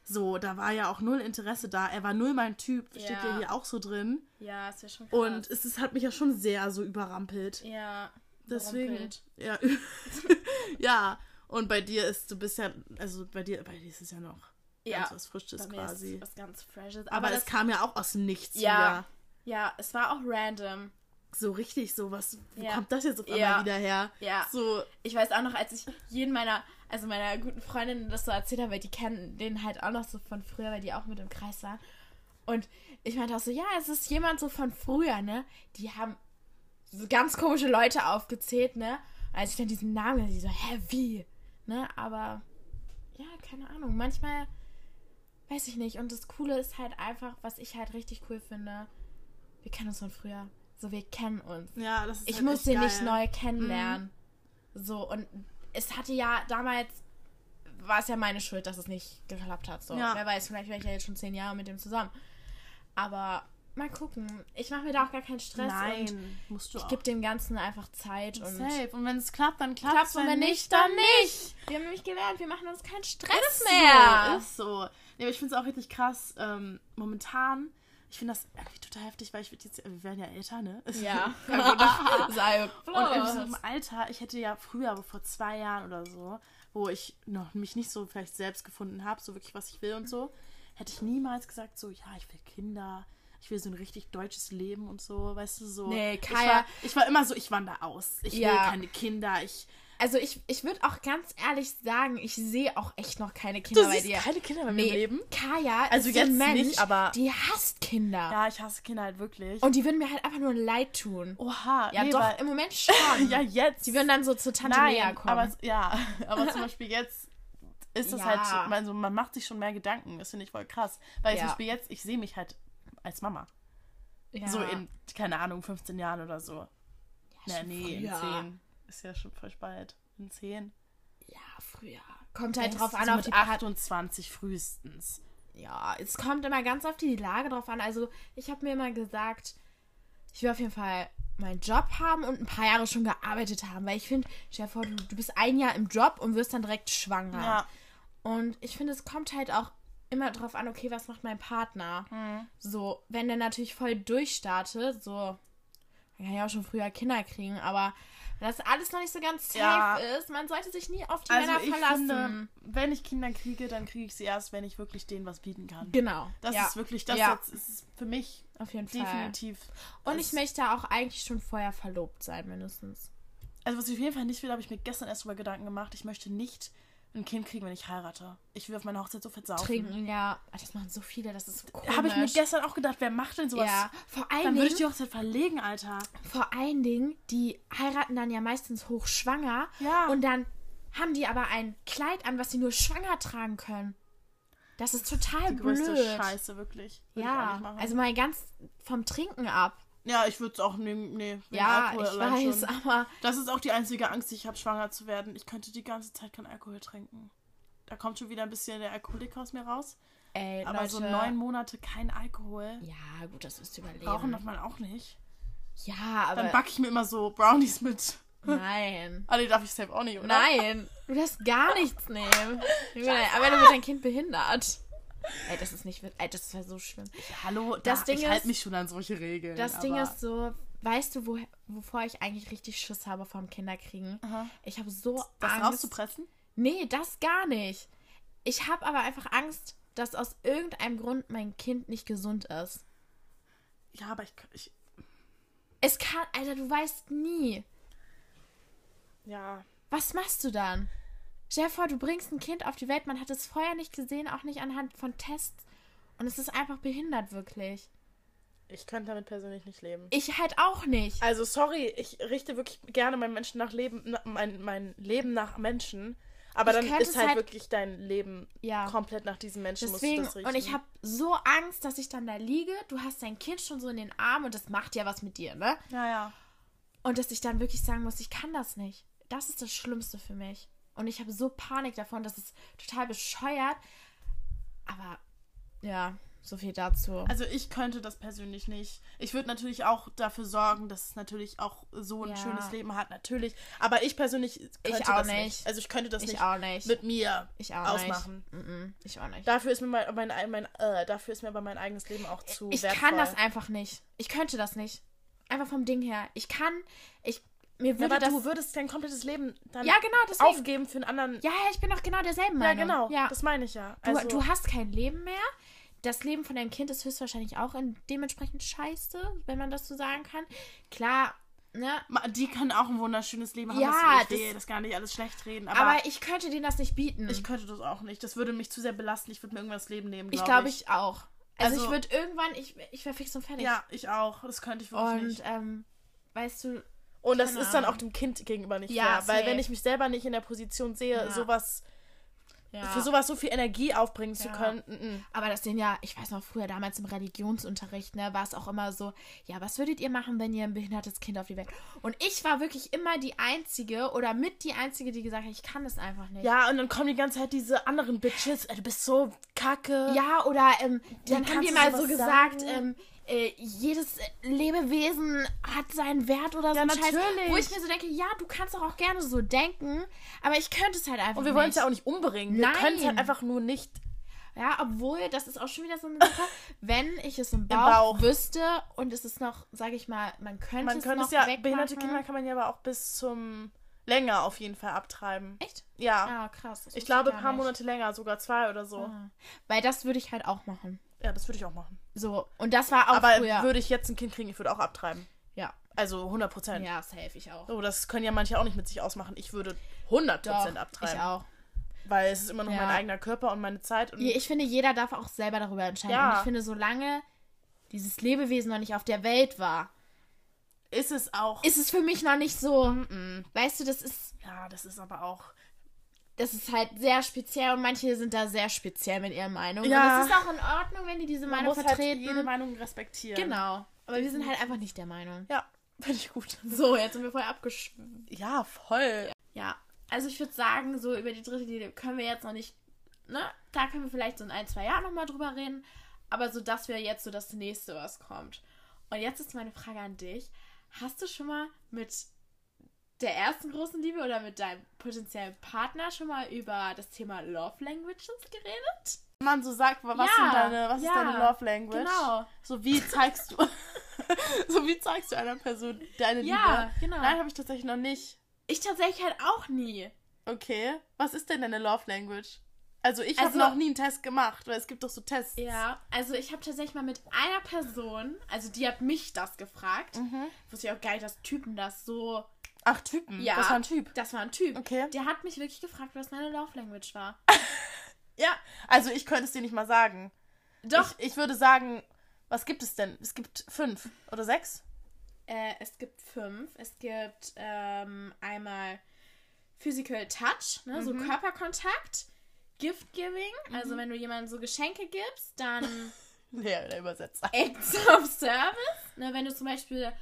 So, da war ja auch null Interesse da. Er war null mein Typ, steht Ja. ja hier auch so drin. Ja, ist ja schon krass. Und es, es hat mich ja schon sehr so überrampelt. ja, Deswegen. Ja. ja. Und bei dir ist, du bist ja, also bei dir, bei dir ist es ja noch Ja, ganz was Frisches quasi. ist was ganz Freshes. Aber, Aber, es das, kam ja auch aus Nichts Ja. wieder. ja, es war auch random. So richtig, so was, wo Ja. kommt das jetzt auf einmal Ja. wieder her? Ja. So, Ich weiß auch noch, als ich jeden meiner, also meiner guten Freundinnen das so erzählt habe, weil die kennen den halt auch noch so von früher, weil die auch mit im Kreis waren. Und ich meinte auch so, ja, es ist jemand so von früher, ne? Die haben so ganz komische Leute aufgezählt, ne? Als ich dann diesen Namen habe, so, hä, wie? Ne? Aber, ja, keine Ahnung. Manchmal, weiß ich nicht. Und das Coole ist halt einfach, was ich halt richtig cool finde, wir kennen uns von früher. So, wir kennen uns. ja, das ist Ich halt muss den geil. nicht neu kennenlernen. So, und es hatte ja damals, war es ja meine Schuld, dass es nicht geklappt hat. So, Ja. wer weiß, vielleicht wäre ich ja jetzt schon zehn Jahre mit dem zusammen. Aber mal gucken. Ich mache mir da auch gar keinen Stress. Nein, musst du ich gebe dem Ganzen einfach Zeit. Und Safe. Und wenn es klappt, dann klappt es. und wenn nicht, dann nicht. Wir haben nämlich gelernt, wir machen uns keinen Stress Ist mehr. so, ist so. Nee, aber ich finde es auch richtig krass. Ähm, momentan, ich finde das irgendwie total heftig, weil ich jetzt, wir werden ja älter, ne? Ja. Und irgendwie so im Alter, ich hätte ja früher, vor zwei Jahren oder so, wo ich noch mich nicht so vielleicht selbst gefunden habe, so wirklich, was ich will und so, hätte ich niemals gesagt, so, ja, ich will Kinder, ich will so ein richtig deutsches Leben und so, weißt du, so. Nee, ich Kaya- war, ich war immer so, ich wandere aus. Ich will Ja. keine Kinder, ich. Also ich, ich würde auch ganz ehrlich sagen, ich sehe auch echt noch keine Kinder Du bei siehst dir. keine Kinder bei mir Nee, im Leben? Kaya Also ist so ein jetzt Mensch, nicht, aber- die hasst Kinder. Ja, ich hasse Kinder halt wirklich. Und die würden mir halt einfach nur leid tun. Oha, ja, nee, doch, im Moment schon. ja, jetzt. Die würden dann so zu Tante Nein, Lea kommen. aber ja, aber zum Beispiel jetzt ist das Ja. halt, so- also man macht sich schon mehr Gedanken. Das finde ich voll krass. Weil Ja. zum Beispiel jetzt, ich sehe mich halt als Mama. ja. So in, keine Ahnung, 15 Jahren oder so. Ja, schon nee, in früher. 10. Ist ja schon voll bald. In 10. Ja, früher. Kommt halt drauf So an, auf mit die Part 28 frühestens. Ja, es kommt immer ganz auf die Lage drauf an. Also, ich habe mir immer gesagt, ich will auf jeden Fall meinen Job haben und ein paar Jahre schon gearbeitet haben. Weil ich finde, stell dir vor, du, du bist ein Jahr im Job und wirst dann direkt schwanger. Ja. Und ich finde, es kommt halt auch immer drauf an, okay, was macht mein Partner? Hm. So, wenn der natürlich voll durchstartet, so, dann kann ich auch schon früher Kinder kriegen, aber wenn das alles noch nicht so ganz safe Ja. ist, man sollte sich nie auf die Also Männer verlassen. finde, wenn ich Kinder kriege, dann kriege ich sie erst, wenn ich wirklich denen was bieten kann. genau. Das ja, ist wirklich, das Ja. jetzt ist für mich auf jeden Fall. definitiv. Und das- ich möchte auch eigentlich schon vorher verlobt sein, mindestens. Also was ich auf jeden Fall nicht will, habe ich mir gestern erst drüber Gedanken gemacht. Ich möchte nicht ein Kind kriegen, wenn ich heirate. Ich will auf meiner Hochzeit so versaufen. Trinken, ja. Das machen so viele, das ist so komisch. Habe ich mir gestern auch gedacht, wer macht denn sowas? Ja, vor allen Dann würde ich die Hochzeit verlegen, Alter. vor allen Dingen, die heiraten dann ja meistens hochschwanger. Ja. Und dann haben die aber ein Kleid an, was sie nur schwanger tragen können. Das ist total Die größte blöd. Scheiße, wirklich. Würde Ja, also mal ganz vom Trinken ab. Ja, ich würde es auch nehmen. Nee, Ja, Alkohol ich weiß, schon. aber Das ist auch die einzige Angst, die ich habe, schwanger zu werden. Ich könnte die ganze Zeit keinen Alkohol trinken. Da kommt schon wieder ein bisschen der Alkoholiker aus mir raus. ey, Aber Leute, so neun Monate kein Alkohol. Ja, gut, das ist überleben. Rauchen darf man auch nicht. Ja, aber Dann backe ich mir immer so Brownies mit. nein. Ah, die darf ich selbst auch nicht, oder? Nein, du darfst gar nichts nehmen. Aber dann wird dein Kind behindert. Ey, das ist nicht, ey, das wäre so schlimm. Hallo, Das da, Ding ich halte mich schon an solche Regeln. Das Ding ist so, weißt du, wo, wovor ich eigentlich richtig Schiss habe vom Kinderkriegen? Aha. Ich habe so das Angst. rauszupressen? Nee, das gar nicht. Ich habe aber einfach Angst, dass aus irgendeinem Grund mein Kind nicht gesund ist. Ja, aber ich, ich. Es kann, Alter, du weißt nie. Ja. Was machst du dann? Stell dir vor, du bringst ein Kind auf die Welt, man hat es vorher nicht gesehen, auch nicht anhand von Tests. Und es ist einfach behindert, wirklich. Ich könnte damit persönlich nicht leben. Ich halt auch nicht. Also, sorry, ich richte wirklich gerne mein Menschen nach Leben, na- mein, mein Leben nach Menschen. Aber Ich dann ist halt, halt- wirklich dein Leben Ja. komplett nach diesen Menschen Deswegen, und ich habe so Angst, dass ich dann da liege. Du hast dein Kind schon so in den Armen und das macht ja was mit dir, ne? Ja, ja. Und dass ich dann wirklich sagen muss, ich kann das nicht. Das ist das Schlimmste für mich. Und ich habe so Panik davon, das ist total bescheuert. Aber ja, so viel dazu. Also ich könnte das persönlich nicht. Ich würde natürlich auch dafür sorgen, dass es natürlich auch so ein Ja. schönes Leben hat, natürlich. Aber ich persönlich könnte auch das nicht. Also ich könnte das ich nicht auch nicht. mit mir ich auch ausmachen. nicht. Ich auch nicht. Dafür ist mir mein, mein, mein äh, dafür ist mir aber mein eigenes Leben auch zu ich wertvoll. kann das einfach nicht. Ich könnte das nicht. Einfach vom Ding her. Ich kann, ich, mir Ja, würde aber das... du würdest dein komplettes Leben dann ja, genau, deswegen. aufgeben für einen anderen. Ja, ja, ich bin doch genau derselben Ja, Meinung. genau. Ja. Das meine ich ja. Du, Also, du hast kein Leben mehr. Das Leben von deinem Kind ist höchstwahrscheinlich auch in dementsprechend scheiße, wenn man das so sagen kann. Klar, ne? Die können auch ein wunderschönes Leben haben. Ja, das, ich will das- das gar nicht alles schlecht reden. Aber, Aber, ich könnte denen das nicht bieten. ich könnte das auch nicht. Das würde mich zu sehr belasten. Ich würde mir irgendwann das Leben nehmen. Ich glaub glaube, ich auch. Also, Also- ich würde irgendwann, ich, ich wäre fix und fertig. Ja, ich auch. Das könnte ich wirklich Und, nicht. ähm, weißt du, Und das keine ist dann Ahnung. auch dem Kind gegenüber nicht Ja, fair. Weil safe. wenn ich mich selber nicht in der Position sehe, Ja. sowas ja. für sowas so viel Energie aufbringen zu können. mm. Aber das sind ja, ich weiß noch, früher damals im Religionsunterricht, ne, war es auch immer so, ja, was würdet ihr machen, wenn ihr ein behindertes Kind auf die Welt? Und ich war wirklich immer die Einzige oder mit die Einzige, die gesagt hat, ich kann das einfach nicht. Ja, und dann kommen die ganze Zeit diese anderen Bitches. Ey, du bist so kacke. Ja, oder ähm, dann haben die mal so gesagt, ähm, äh, jedes Lebewesen hat seinen Wert oder so Ja, Scheiß. natürlich. Wo ich mir so denke, ja, du kannst doch auch gerne so denken, aber ich könnte es halt einfach Und wir wollen es nicht. ja auch nicht umbringen. Wir Nein. können es halt einfach nur nicht. Ja, obwohl, das ist auch schon wieder so eine Sache, wenn ich es im Bauch, Bauch. wüsste und es ist noch, sage ich mal, man könnte Man es könnte noch es ja, wegmachen. behinderte Kinder kann man ja aber auch bis zum länger auf jeden Fall abtreiben. Echt? Ja. Ah, krass. ich glaube, ein paar nicht. Monate länger, sogar zwei oder so. Ah. Weil das würde ich halt auch machen. Ja, das würde ich auch machen. So, und das war auch aber früher. würde ich jetzt ein Kind kriegen, ich würde auch abtreiben. ja. Also 100 Prozent. ja, safe, ich auch. So, das können ja manche auch nicht mit sich ausmachen. Ich würde 100 Doch, Prozent abtreiben. ich auch. Weil es ist immer noch Ja. mein eigener Körper und meine Zeit. Und Ich finde, jeder darf auch selber darüber entscheiden. Ja. Und ich finde, solange dieses Lebewesen noch nicht auf der Welt war, ist es auch. ist es für mich noch nicht so. Mm-mm. Weißt du, das ist, Ja, das ist aber auch. Das ist halt sehr speziell und manche sind da sehr speziell mit ihrer Meinung. Ja. Und es ist auch in Ordnung, wenn die diese Man Meinung muss vertreten. halt jede Meinung respektieren. genau. Aber wir sind halt einfach nicht der Meinung. Ja, finde ich gut. So, jetzt sind wir voll abgeschwimmt. Ja, voll. Ja, also ich würde sagen, so über die dritte Linie können wir jetzt noch nicht, ne? Da können wir vielleicht so in ein, zwei Jahren nochmal drüber reden. Aber so, das wäre jetzt so das nächste, was kommt. Und jetzt ist meine Frage an dich. Hast du schon mal mit der ersten großen Liebe oder mit deinem potenziellen Partner schon mal über das Thema Love Languages geredet? Wenn man so sagt, was, Ja, sind deine, was ja, ist deine Love Language? Genau. So wie zeigst du. so wie zeigst du einer Person deine Ja, Liebe? genau. Nein, habe ich tatsächlich noch nicht. Ich tatsächlich halt auch nie. Okay. Was ist denn deine Love Language? Also ich habe Also- noch nie einen Test gemacht, weil es gibt doch so Tests. Ja, also ich habe tatsächlich mal mit einer Person, also die hat mich das gefragt. Mhm. Wusste ich auch gar nicht, dass Typen das so Ach, Typen. Ja. Das war ein Typ. Das war ein Typ. Okay. Der hat mich wirklich gefragt, was meine Love Language war. Ja. Also ich könnte es dir nicht mal sagen. Doch. Ich, ich würde sagen, was gibt es denn? Es gibt fünf oder sechs? Äh, es gibt fünf. Es gibt ähm, einmal Physical Touch, ne, so Körperkontakt. Gift Giving, also wenn du jemandem so Geschenke gibst, dann Ja, der Übersetzer. Acts of Service. Ne, wenn du zum Beispiel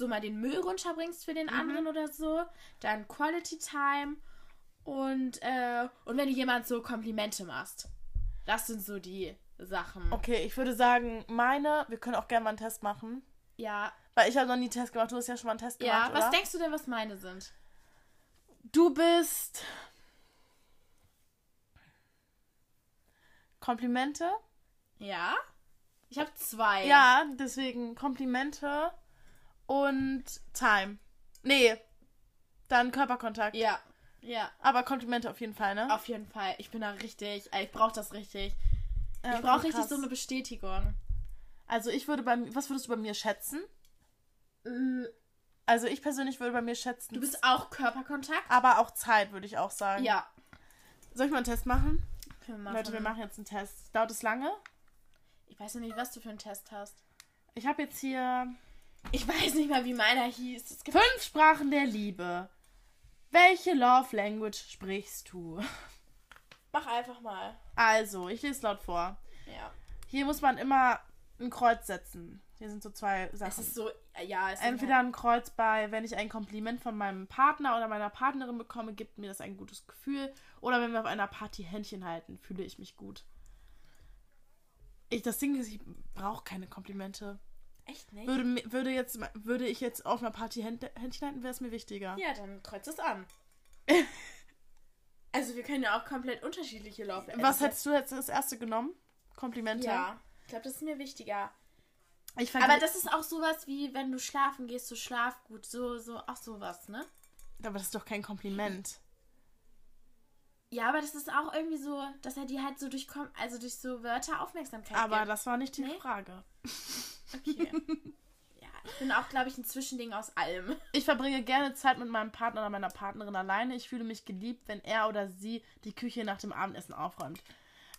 so mal den Müll runterbringst für den anderen oder so, dann Quality Time und, äh, und wenn du jemand so Komplimente machst. Das sind so die Sachen. Okay, ich würde sagen, meine, wir können auch gerne mal einen Test machen. Ja, Weil ich habe noch nie einen Test gemacht. Du hast ja schon mal einen Test ja. gemacht, Was oder? denkst du denn, was meine sind? Du bist Komplimente? Ja? Ich habe zwei. Ja, deswegen Komplimente und Time. Nee, dann Körperkontakt. Ja. Ja. Aber Komplimente auf jeden Fall, ne? Auf jeden Fall. Ich bin da richtig. äh, Ich brauche das richtig. Ja, Ich brauche richtig so eine Bestätigung. Also ich würde bei mir, was würdest du bei mir schätzen? Also ich persönlich würde bei mir schätzen. Du bist auch Körperkontakt? aber auch Zeit, würde ich auch sagen. Ja. Soll ich mal einen Test machen? Können wir machen. Leute, wir machen jetzt einen Test. Dauert es lange? Ich weiß noch nicht, was du für einen Test hast. Ich habe jetzt hier Ich weiß nicht mal, wie meiner hieß. Es gibt fünf Sprachen der Liebe. Welche Love Language sprichst du? Mach einfach mal. Also, ich lese laut vor. Ja. Hier muss man immer ein Kreuz setzen. Hier sind so zwei Sachen. Es ist so, ja, es ist Entweder ein Kreuz bei, wenn ich ein Kompliment von meinem Partner oder meiner Partnerin bekomme, gibt mir das ein gutes Gefühl. Oder wenn wir auf einer Party Händchen halten, fühle ich mich gut. Ich, das Ding ist, ich brauche keine Komplimente. Echt nicht. Würde, würde, jetzt, würde ich jetzt auf einer Party Händ- Händchen halten, wäre es mir wichtiger. Ja, dann kreuz es an. also wir können ja auch komplett unterschiedliche Love Was hättest du jetzt das erste genommen? Komplimente? Ja. Ich glaube, das ist mir wichtiger. Ich Aber vergl- das ist auch sowas wie, wenn du schlafen gehst, so schlaf gut. So, so, auch sowas, ne? aber das ist doch kein Kompliment. Ja, aber das ist auch irgendwie so, dass er dir halt so durch, also durch so Wörter Aufmerksamkeit Aber gibt. das war nicht die Nee? Frage. Okay. ja, ich bin auch, glaube ich, ein Zwischending aus allem. Ich verbringe gerne Zeit mit meinem Partner oder meiner Partnerin alleine. Ich fühle mich geliebt, wenn er oder sie die Küche nach dem Abendessen aufräumt.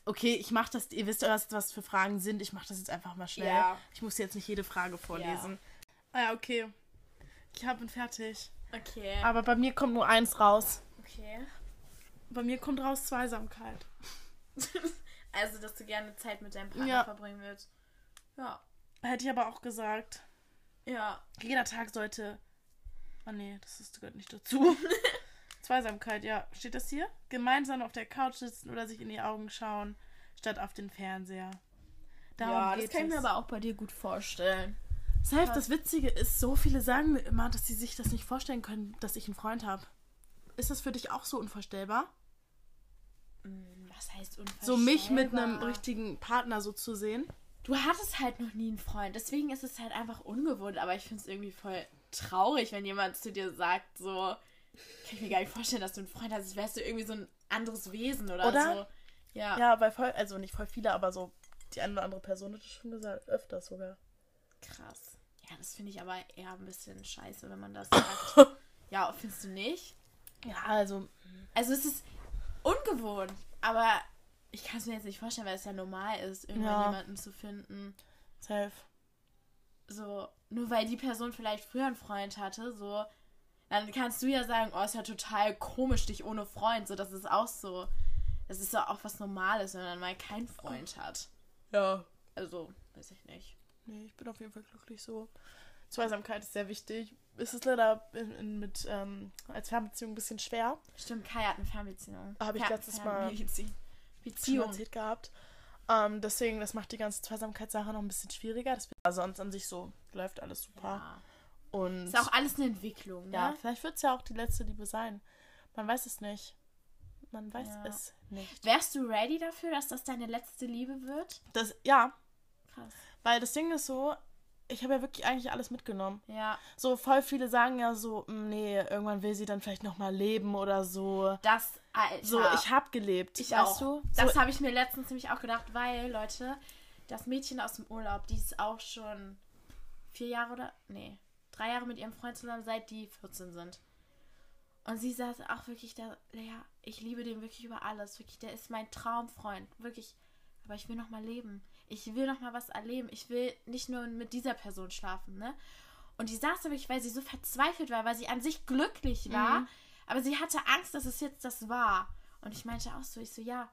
Okay, ich mache das, ihr wisst ja, was, für Fragen sind. Ich mache das jetzt einfach mal schnell. Ja. Ich muss jetzt nicht jede Frage vorlesen. Ah ja, okay. Ich habe ihn fertig. Okay. Aber bei mir kommt nur eins raus. Okay. Bei mir kommt raus Zweisamkeit. also, dass du gerne Zeit mit deinem Partner Ja. verbringen willst. Ja. Hätte ich aber auch gesagt. Ja. Jeder Tag sollte. Oh nee, das ist, gehört nicht dazu. Zweisamkeit, ja. Steht das hier? Gemeinsam auf der Couch sitzen oder sich in die Augen schauen, statt auf den Fernseher. Darum ja, das kann ich mir aber auch bei dir gut vorstellen. Safe, das Witzige ist, so viele sagen mir immer, dass sie sich das nicht vorstellen können, dass ich einen Freund habe. Ist das für dich auch so unvorstellbar? Was heißt unvorstellbar? So mich mit einem richtigen Partner so zu sehen? Du hattest halt noch nie einen Freund, deswegen ist es halt einfach ungewohnt, aber ich finde es irgendwie voll traurig, wenn jemand zu dir sagt, so, kann ich mir gar nicht vorstellen, dass du einen Freund hast, als wärst du irgendwie so ein anderes Wesen oder, Oder? so. Ja. Ja, weil voll, also nicht voll viele, aber so die eine oder andere Person hat das schon gesagt, öfters sogar. Krass. Ja, das finde ich aber eher ein bisschen scheiße, wenn man das sagt. ja, findest du nicht? Ja, also Also es ist ungewohnt, aber ich kann es mir jetzt nicht vorstellen, weil es ja normal ist, irgendwann Ja. jemanden zu finden. safe. So, nur weil die Person vielleicht früher einen Freund hatte, so, dann kannst du ja sagen, oh, ist ja total komisch, dich ohne Freund. So, das ist auch so. Das ist ja auch was Normales, wenn man mal keinen Freund hat. Ja. Also, weiß ich nicht. Nee, ich bin auf jeden Fall glücklich so. Zweisamkeit ist sehr wichtig. Es ist leider in, in, mit ähm, als Fernbeziehung ein bisschen schwer. Stimmt, Kai hat eine Fernbeziehung. Habe ich Fer- letztes Mal- Beziehung. erzählt gehabt. Ähm, deswegen, das macht die ganze Zweisamkeitssache noch ein bisschen schwieriger. Das, also sonst an sich so läuft alles super. Ja. Und Ist auch alles eine Entwicklung, ja, ne? vielleicht wird es ja auch die letzte Liebe sein. Man weiß es nicht. Man weiß Ja. es nicht. Wärst du ready dafür, dass das deine letzte Liebe wird? Das, ja, Krass. weil das Ding ist so, ich habe ja wirklich eigentlich alles mitgenommen. Ja, So voll viele sagen ja so, "Mm, nee, irgendwann will sie dann vielleicht nochmal leben oder so. das, Alter. So, ich habe gelebt. Ich weißt auch. du? Das so, habe ich mir letztens nämlich auch gedacht, weil, Leute, das Mädchen aus dem Urlaub, die ist auch schon vier Jahre oder. Nee, drei Jahre mit ihrem Freund zusammen, seit die 14 sind. Und sie saß auch wirklich da, Lea, ich liebe den wirklich über alles. Wirklich, der ist mein Traumfreund. Wirklich. Aber ich will noch mal leben. Ich will noch mal was erleben. Ich will nicht nur mit dieser Person schlafen, ne? Und die saß wirklich, weil sie so verzweifelt war, weil sie an sich glücklich war. Mhm. Aber sie hatte Angst, dass es jetzt das war. Und ich meinte auch so, ich so, ja,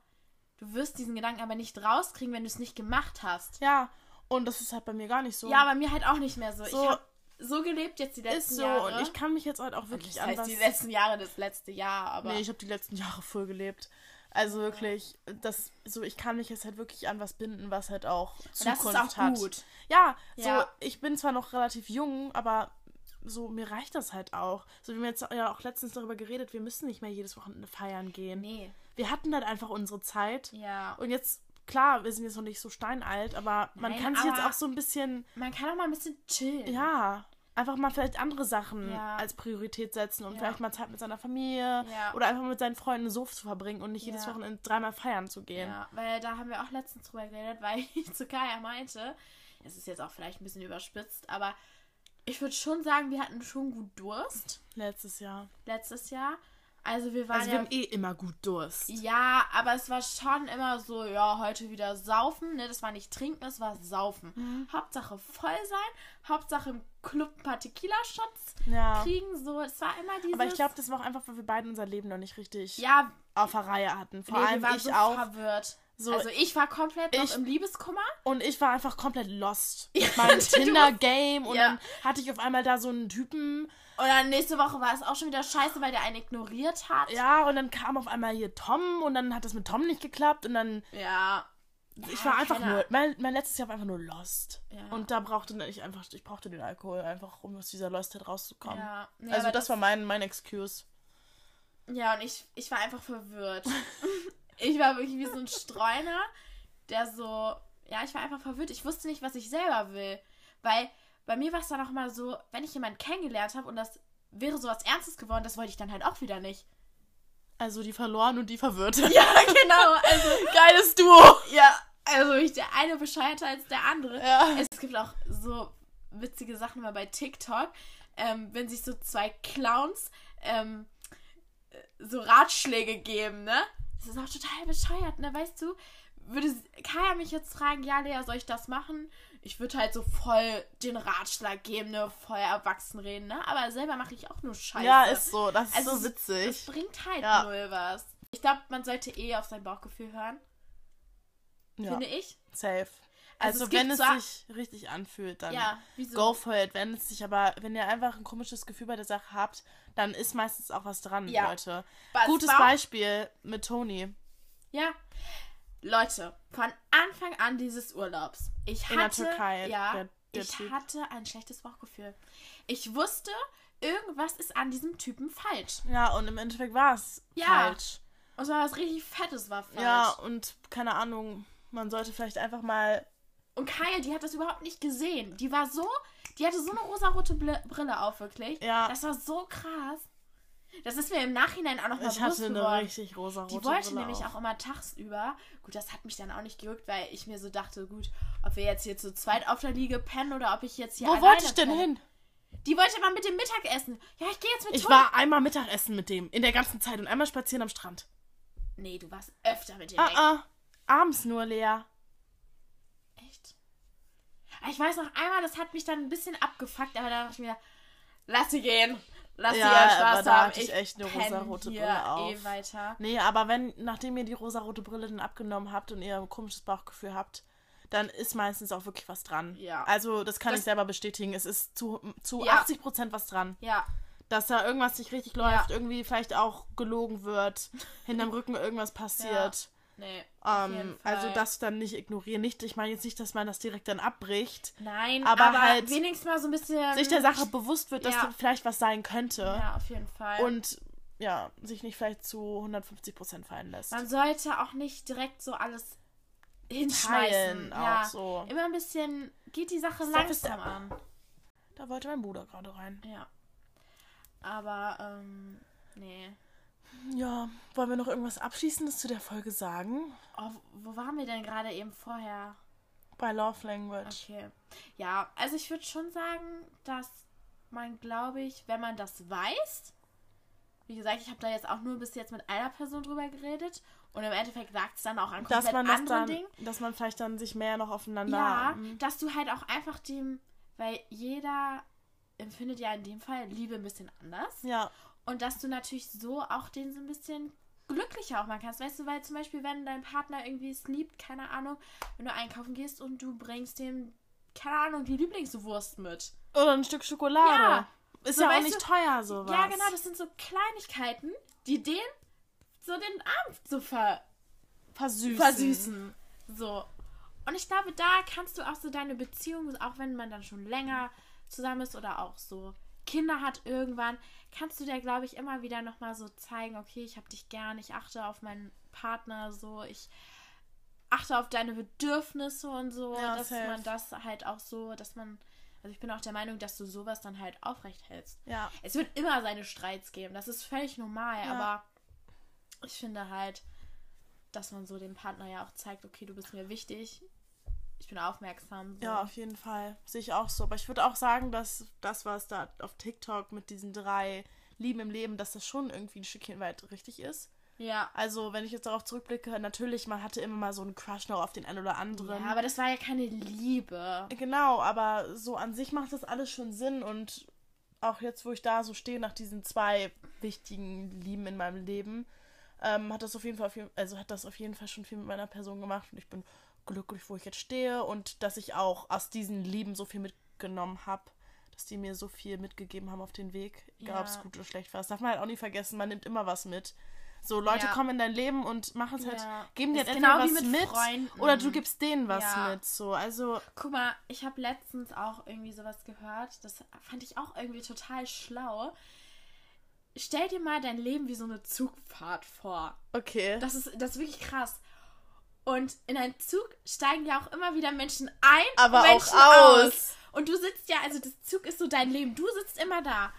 du wirst diesen Gedanken aber nicht rauskriegen, wenn du es nicht gemacht hast. Ja, und das ist halt bei mir gar nicht so. Ja, bei mir halt auch nicht mehr so. So- ich habe so gelebt jetzt die letzten ist so. Jahre. Und ich kann mich jetzt halt auch wirklich das an heißt, was... die letzten Jahre, das letzte Jahr, aber. Nee, ich habe die letzten Jahre voll gelebt. Also wirklich, das so ich kann mich jetzt halt wirklich an was binden, was halt auch Zukunft das ist auch hat. gut. Ja, so Ja. ich bin zwar noch relativ jung, aber so mir reicht das halt auch. So wie wir jetzt ja auch letztens darüber geredet, wir müssen nicht mehr jedes Wochenende feiern gehen. Nee. Wir hatten halt einfach unsere Zeit Ja. und jetzt klar, wir sind jetzt noch nicht so steinalt, aber man Nein, kann sich jetzt auch so ein bisschen Man kann auch mal ein bisschen chillen. ja, einfach mal vielleicht andere Sachen Ja. als Priorität setzen und Ja. vielleicht mal Zeit mit seiner Familie Ja. oder einfach mit seinen Freunden so zu verbringen und nicht jedes. Wochenende dreimal feiern zu gehen. Ja, weil da haben wir auch letztens drüber geredet, weil ich zu Kaya meinte, es ist jetzt auch vielleicht ein bisschen überspitzt, aber ich würde schon sagen, wir hatten schon gut Durst Letztes Jahr. letztes Jahr. Also wir waren Also wir haben eh immer gut Durst. Ja, aber es war schon immer so, ja, heute wieder saufen, ne? Das war nicht trinken, das war saufen. Mhm. Hauptsache voll sein, Hauptsache im Club ein paar Tequila-Shots Ja. kriegen, so. Es war immer dieses... Aber ich glaube, das war auch einfach, weil wir beide unser Leben noch nicht richtig ja, auf der Reihe hatten. Vor nee, allem ich so auch. verwirrt. So, also ich war komplett noch ich- im Liebeskummer. Und ich war einfach komplett lost mit meinem Tinder-Game. Und Ja. dann hatte ich auf einmal da so einen Typen. Und dann nächste Woche war es auch schon wieder scheiße, weil der einen ignoriert hat. Ja, und dann kam auf einmal hier Tom. Und dann hat das mit Tom nicht geklappt. Und dann. Ja. Ich Ja, war einfach Kenner. nur. Mein, mein letztes Jahr war einfach nur lost. Ja. Und da brauchte ich einfach. Ich brauchte den Alkohol einfach, um aus dieser Lostheit rauszukommen. Ja, nee, also aber das, war mein, mein Excuse. Ja, und ich, ich war einfach verwirrt. ich war wirklich wie so ein Streuner, der so. Ja, ich war einfach verwirrt. Ich wusste nicht, was ich selber will. Weil bei mir war es dann auch mal so, wenn ich jemanden kennengelernt habe und das wäre so was Ernstes geworden, das wollte ich dann halt auch wieder nicht. Also die verloren und die verwirrte. Ja, genau. Also, Geiles Duo. ja, also ich der eine bescheuerter als der andere. Ja. Es gibt auch so witzige Sachen mal bei TikTok, ähm, wenn sich so zwei Clowns ähm, äh, so Ratschläge geben, ne? Das ist auch total bescheuert, ne? Weißt du, würde Kaya mich jetzt fragen, ja, Lea, soll ich das machen? Ich würde halt so voll den Ratschlag geben, ne? Voll erwachsen reden, ne? Aber selber mache ich auch nur Scheiße. Ja, ist so. Das ist Also, so witzig. Das bringt halt Ja. null was. Ich glaube, man sollte eh auf sein Bauchgefühl hören, Ja, finde ich. safe. Also Also, es wenn es zwar- sich richtig anfühlt, dann Ja, go for it. Wenn es sich aber, wenn ihr einfach ein komisches Gefühl bei der Sache habt, dann ist meistens auch was dran, Ja. Leute. Was Gutes Beispiel mit Toni. Ja. Leute, von Anfang an dieses Urlaubs. Ich hatte, In der Türkei, Ja, der- der ich Typ. hatte ein schlechtes Bauchgefühl. Ich wusste, irgendwas ist an diesem Typen falsch. Ja, und im Endeffekt war es Ja. falsch. Und zwar was richtig Fettes war falsch. Ja, und keine Ahnung, man sollte vielleicht einfach mal. Und Kaya, die hat das überhaupt nicht gesehen. Die war so, die hatte so eine rosarote Brille auf, wirklich. Ja. Das war so krass. Das ist mir im Nachhinein auch noch mal Ich bewusst hatte eine geworden. richtig rosa Die wollte Brille nämlich auf. auch immer tagsüber. Gut, das hat mich dann auch nicht gerückt, weil ich mir so dachte, gut, ob wir jetzt hier zu zweit auf der Liege pennen oder ob ich jetzt hier Wo wollte ich denn penne. hin? Die wollte mal mit dem Mittagessen. Ja, ich gehe jetzt mit Ich Toni. war einmal Mittagessen mit dem in der ganzen Zeit und einmal spazieren am Strand. Nee, du warst öfter mit dem Ah, ah. Abends nur, Lea. Echt? Ah, Ich weiß noch einmal, das hat mich dann ein bisschen abgefuckt, aber da dachte ich mir, lass sie gehen. Lass sie Ja, ihren aber Spaß da haben. hatte ich echt eine rosarote Brille auf. eh weiter. Nee, aber wenn, nachdem ihr die rosarote Brille dann abgenommen habt und ihr ein komisches Bauchgefühl habt, dann ist meistens auch wirklich was dran. Ja. Also, das kann Das- ich selber bestätigen. Es ist zu, zu Ja. 80% was dran. Ja, Dass da irgendwas nicht richtig läuft, irgendwie vielleicht auch gelogen wird, hinterm Rücken irgendwas passiert. Nee. Ähm, also das dann nicht ignorieren. Nicht, ich meine jetzt nicht, dass man das direkt dann abbricht. Nein, aber aber, halt wenigstens mal so ein bisschen. Sich der Sache bewusst wird, dass Ja. da vielleicht was sein könnte. Ja, auf jeden Fall. Und ja, sich nicht vielleicht zu 150% fallen lässt. Man sollte auch nicht direkt so alles hinschmeißen. Auch ja. so. Immer ein bisschen, geht die Sache langsam an. Da wollte mein Bruder gerade rein. Ja. Aber, ähm, nee. Ja, wollen wir noch irgendwas Abschließendes zu der Folge sagen? Oh, wo waren wir denn gerade eben vorher? Bei Love Language. Okay. Ja, also ich würde schon sagen, dass man, glaube ich, wenn man das weiß, wie gesagt, ich habe da jetzt auch nur bis jetzt mit einer Person drüber geredet. Und im Endeffekt sagt es dann auch an Dass komplett man das anderen dann, Dingen. dass man vielleicht dann sich mehr noch aufeinander. Ja, Mhm. dass du halt auch einfach dem, weil jeder empfindet ja in dem Fall Liebe ein bisschen anders. Ja, Und dass du natürlich so auch den so ein bisschen glücklicher auch machen kannst. Weißt du, weil zum Beispiel, wenn dein Partner irgendwie es liebt, keine Ahnung, wenn du einkaufen gehst und du bringst dem, keine Ahnung, die Lieblingswurst mit. Oder ein Stück Schokolade. Ja. Ist So, ja auch nicht du- teuer, sowas. Ja, genau, das sind so Kleinigkeiten, die den so den Abend so ver Versüßen. versüßen. So. Und ich glaube, da kannst du auch so deine Beziehung, auch wenn man dann schon länger zusammen ist oder auch so Kinder hat irgendwann, kannst du dir, glaube ich, immer wieder nochmal so zeigen, okay, ich habe dich gern, ich achte auf meinen Partner, so, ich achte auf deine Bedürfnisse und so, Ja, dass safe. man das halt auch so, dass man, also ich bin auch der Meinung, dass du sowas dann halt aufrecht hältst. Ja. Es wird immer seine Streits geben, das ist völlig normal, Ja. aber ich finde halt, dass man so dem Partner ja auch zeigt, okay, du bist mir wichtig, ich bin aufmerksam. So. Ja, auf jeden Fall. Sehe ich auch so. Aber ich würde auch sagen, dass das, was da auf TikTok mit diesen drei Lieben im Leben, dass das schon irgendwie ein Stückchen weit richtig ist. ja. Also, wenn ich jetzt darauf zurückblicke, natürlich, man hatte immer mal so einen Crush noch auf den einen oder anderen. Ja, aber das war ja keine Liebe. Genau, aber so an sich macht das alles schon Sinn und auch jetzt, wo ich da so stehe, nach diesen zwei wichtigen Lieben in meinem Leben, ähm, hat das auf jeden Fall, auf jeden, also hat das auf jeden Fall schon viel mit meiner Person gemacht und ich bin glücklich, wo ich jetzt stehe und dass ich auch aus diesen Lieben so viel mitgenommen habe, dass die mir so viel mitgegeben haben auf den Weg, egal ob es Ja. gut oder schlecht war. Das darf man halt auch nie vergessen, man nimmt immer was mit. So, Leute Ja. kommen in dein Leben und machen es halt, Ja. geben dir halt genau was mit mit oder du gibst denen was Ja. mit. So, also Guck mal, ich habe letztens auch irgendwie sowas gehört. Das fand ich auch irgendwie total schlau. Stell dir mal dein Leben wie so eine Zugfahrt vor. Okay. Das ist, das ist wirklich krass. Und in einen Zug steigen ja auch immer wieder Menschen ein, Aber und auch Menschen aus. Und du sitzt ja, also das Zug ist so dein Leben. Du sitzt immer da.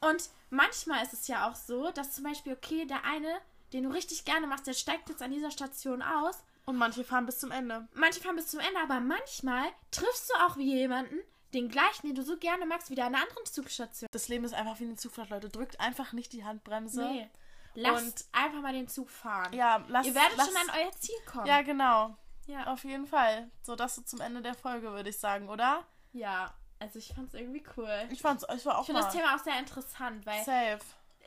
Und manchmal ist es ja auch so, dass zum Beispiel, okay, der eine, den du richtig gerne machst, der steigt jetzt an dieser Station aus. Und manche fahren bis zum Ende. Manche fahren bis zum Ende, aber manchmal triffst du auch wie jemanden, den gleichen, den du so gerne magst, wieder an einer anderen Zugstation. Das Leben ist einfach wie eine Zugfahrt, Leute. Drückt einfach nicht die Handbremse. Nee. Lasst Und- einfach mal den Zug fahren. Ja, lasst Ihr werdet lasst, schon an euer Ziel kommen. Ja, genau. ja. Auf jeden Fall. So, das so zum Ende der Folge, würde ich sagen, oder? Ja, also ich fand's irgendwie cool. Ich fand's, ich war auch Ich finde das Thema auch sehr interessant, weil safe.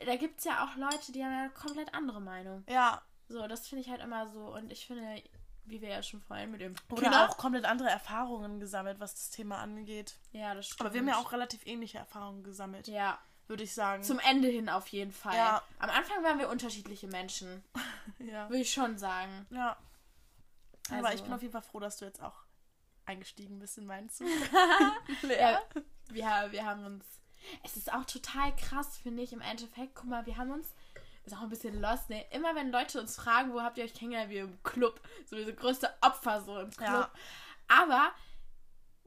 da gibt's ja auch Leute, die haben ja eine komplett andere Meinung. Ja. So, das finde ich halt immer so. Und ich finde, wie wir ja schon vorhin mit dem Oder Kinder- auch komplett andere Erfahrungen gesammelt, was das Thema angeht. Ja, das stimmt. Aber wir haben ja auch relativ ähnliche Erfahrungen gesammelt, Ja, würde ich sagen. zum Ende hin auf jeden Fall. Ja. Am Anfang waren wir unterschiedliche Menschen, ja. würde ich schon sagen. Ja. Aber Also- ich bin auf jeden Fall froh, dass du jetzt auch eingestiegen bist in meinen Zug. Ja, wir, wir haben uns. Es ist auch total krass, finde ich, im Endeffekt. Guck mal, wir haben uns. Ist auch ein bisschen lost, ne? Immer wenn Leute uns fragen, wo habt ihr euch kennengelernt, wie im Club. So wie so größte Opfer so im Club. Ja. Aber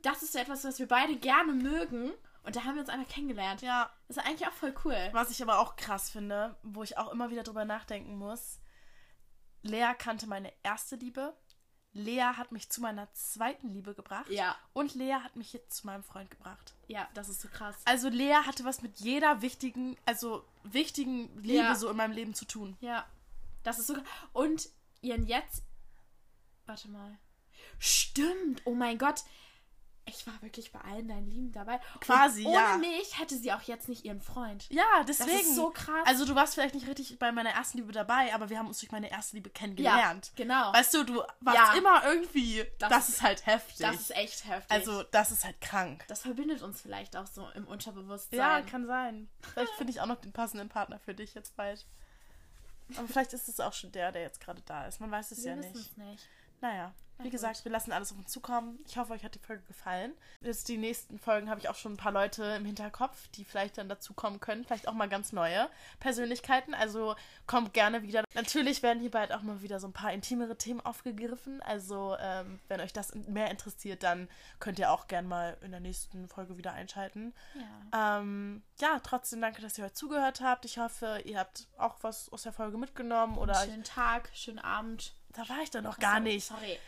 das ist so etwas, was wir beide gerne mögen. Und da haben wir uns einfach kennengelernt. Ja. Das ist eigentlich auch voll cool. Was ich aber auch krass finde, wo ich auch immer wieder drüber nachdenken muss. Lea kannte meine erste Liebe. Lea hat mich zu meiner zweiten Liebe gebracht. Ja. Und Lea hat mich jetzt zu meinem Freund gebracht. Ja, das ist so krass. Also Lea hatte was mit jeder wichtigen, also wichtigen Liebe Ja. so in meinem Leben zu tun. Ja. Das ist so. Und ihren jetzt. Warte mal. Stimmt. Oh mein Gott. Ich war wirklich bei allen deinen Lieben dabei. Quasi, Und ohne ja. mich hätte sie auch jetzt nicht ihren Freund. Ja, deswegen. Das ist so krass. Also du warst vielleicht nicht richtig bei meiner ersten Liebe dabei, aber wir haben uns durch meine erste Liebe kennengelernt. genau. Weißt du, du warst Ja. immer irgendwie. Das, Das ist, ist- halt heftig. das ist echt heftig. also das ist halt krank. das verbindet uns vielleicht auch so im Unterbewusstsein. Ja, kann sein. Vielleicht finde ich auch noch den passenden Partner für dich jetzt bald. Aber vielleicht ist es auch schon der, der jetzt gerade da ist. Man weiß es Wir ja nicht. es nicht. Naja, Na wie gut. gesagt, wir lassen alles auf uns zukommen. Ich hoffe, euch hat die Folge gefallen. Jetzt die nächsten Folgen habe ich auch schon ein paar Leute im Hinterkopf, die vielleicht dann dazu kommen können. Vielleicht auch mal ganz neue Persönlichkeiten. Also kommt gerne wieder. Natürlich werden hier bald auch mal wieder so ein paar intimere Themen aufgegriffen. Also ähm, wenn euch das mehr interessiert, dann könnt ihr auch gerne mal in der nächsten Folge wieder einschalten. Ja. Ähm, ja, trotzdem danke, dass ihr heute zugehört habt. Ich hoffe, ihr habt auch was aus der Folge mitgenommen oder schönen Tag, schönen Abend. Da war ich dann noch gar Sorry, nicht. Sorry.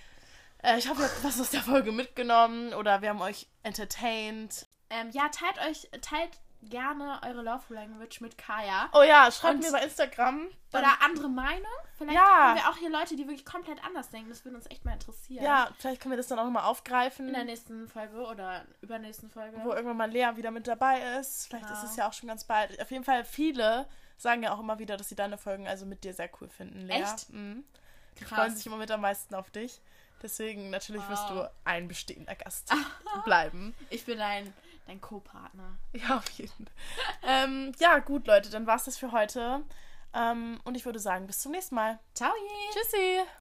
Äh, ich hoffe, ihr habt was aus der Folge mitgenommen oder wir haben euch entertained. Ähm, ja, teilt euch, teilt gerne eure Love Language mit Kaya. Oh ja, schreibt Und- mir bei Instagram. Oder andere Meinung. Vielleicht Ja. haben wir auch hier Leute, die wirklich komplett anders denken. Das würde uns echt mal interessieren. ja, vielleicht können wir das dann auch nochmal aufgreifen. In der nächsten Folge oder übernächsten Folge. wo irgendwann mal Lea wieder mit dabei ist. Vielleicht Genau. ist es ja auch schon ganz bald. Auf jeden Fall viele sagen ja auch immer wieder, dass sie deine Folgen also mit dir sehr cool finden, Lea. Echt? Mhm. Die Krass. freuen sich immer mit am meisten auf dich. Deswegen natürlich wirst Wow. du ein bestehender Gast bleiben. Ich bin dein, dein Co-Partner. Ja, auf jeden Fall. ähm, ja, gut, Leute, dann war's das für heute. Ähm, und ich würde sagen, bis zum nächsten Mal. Ciao. Tschüssi!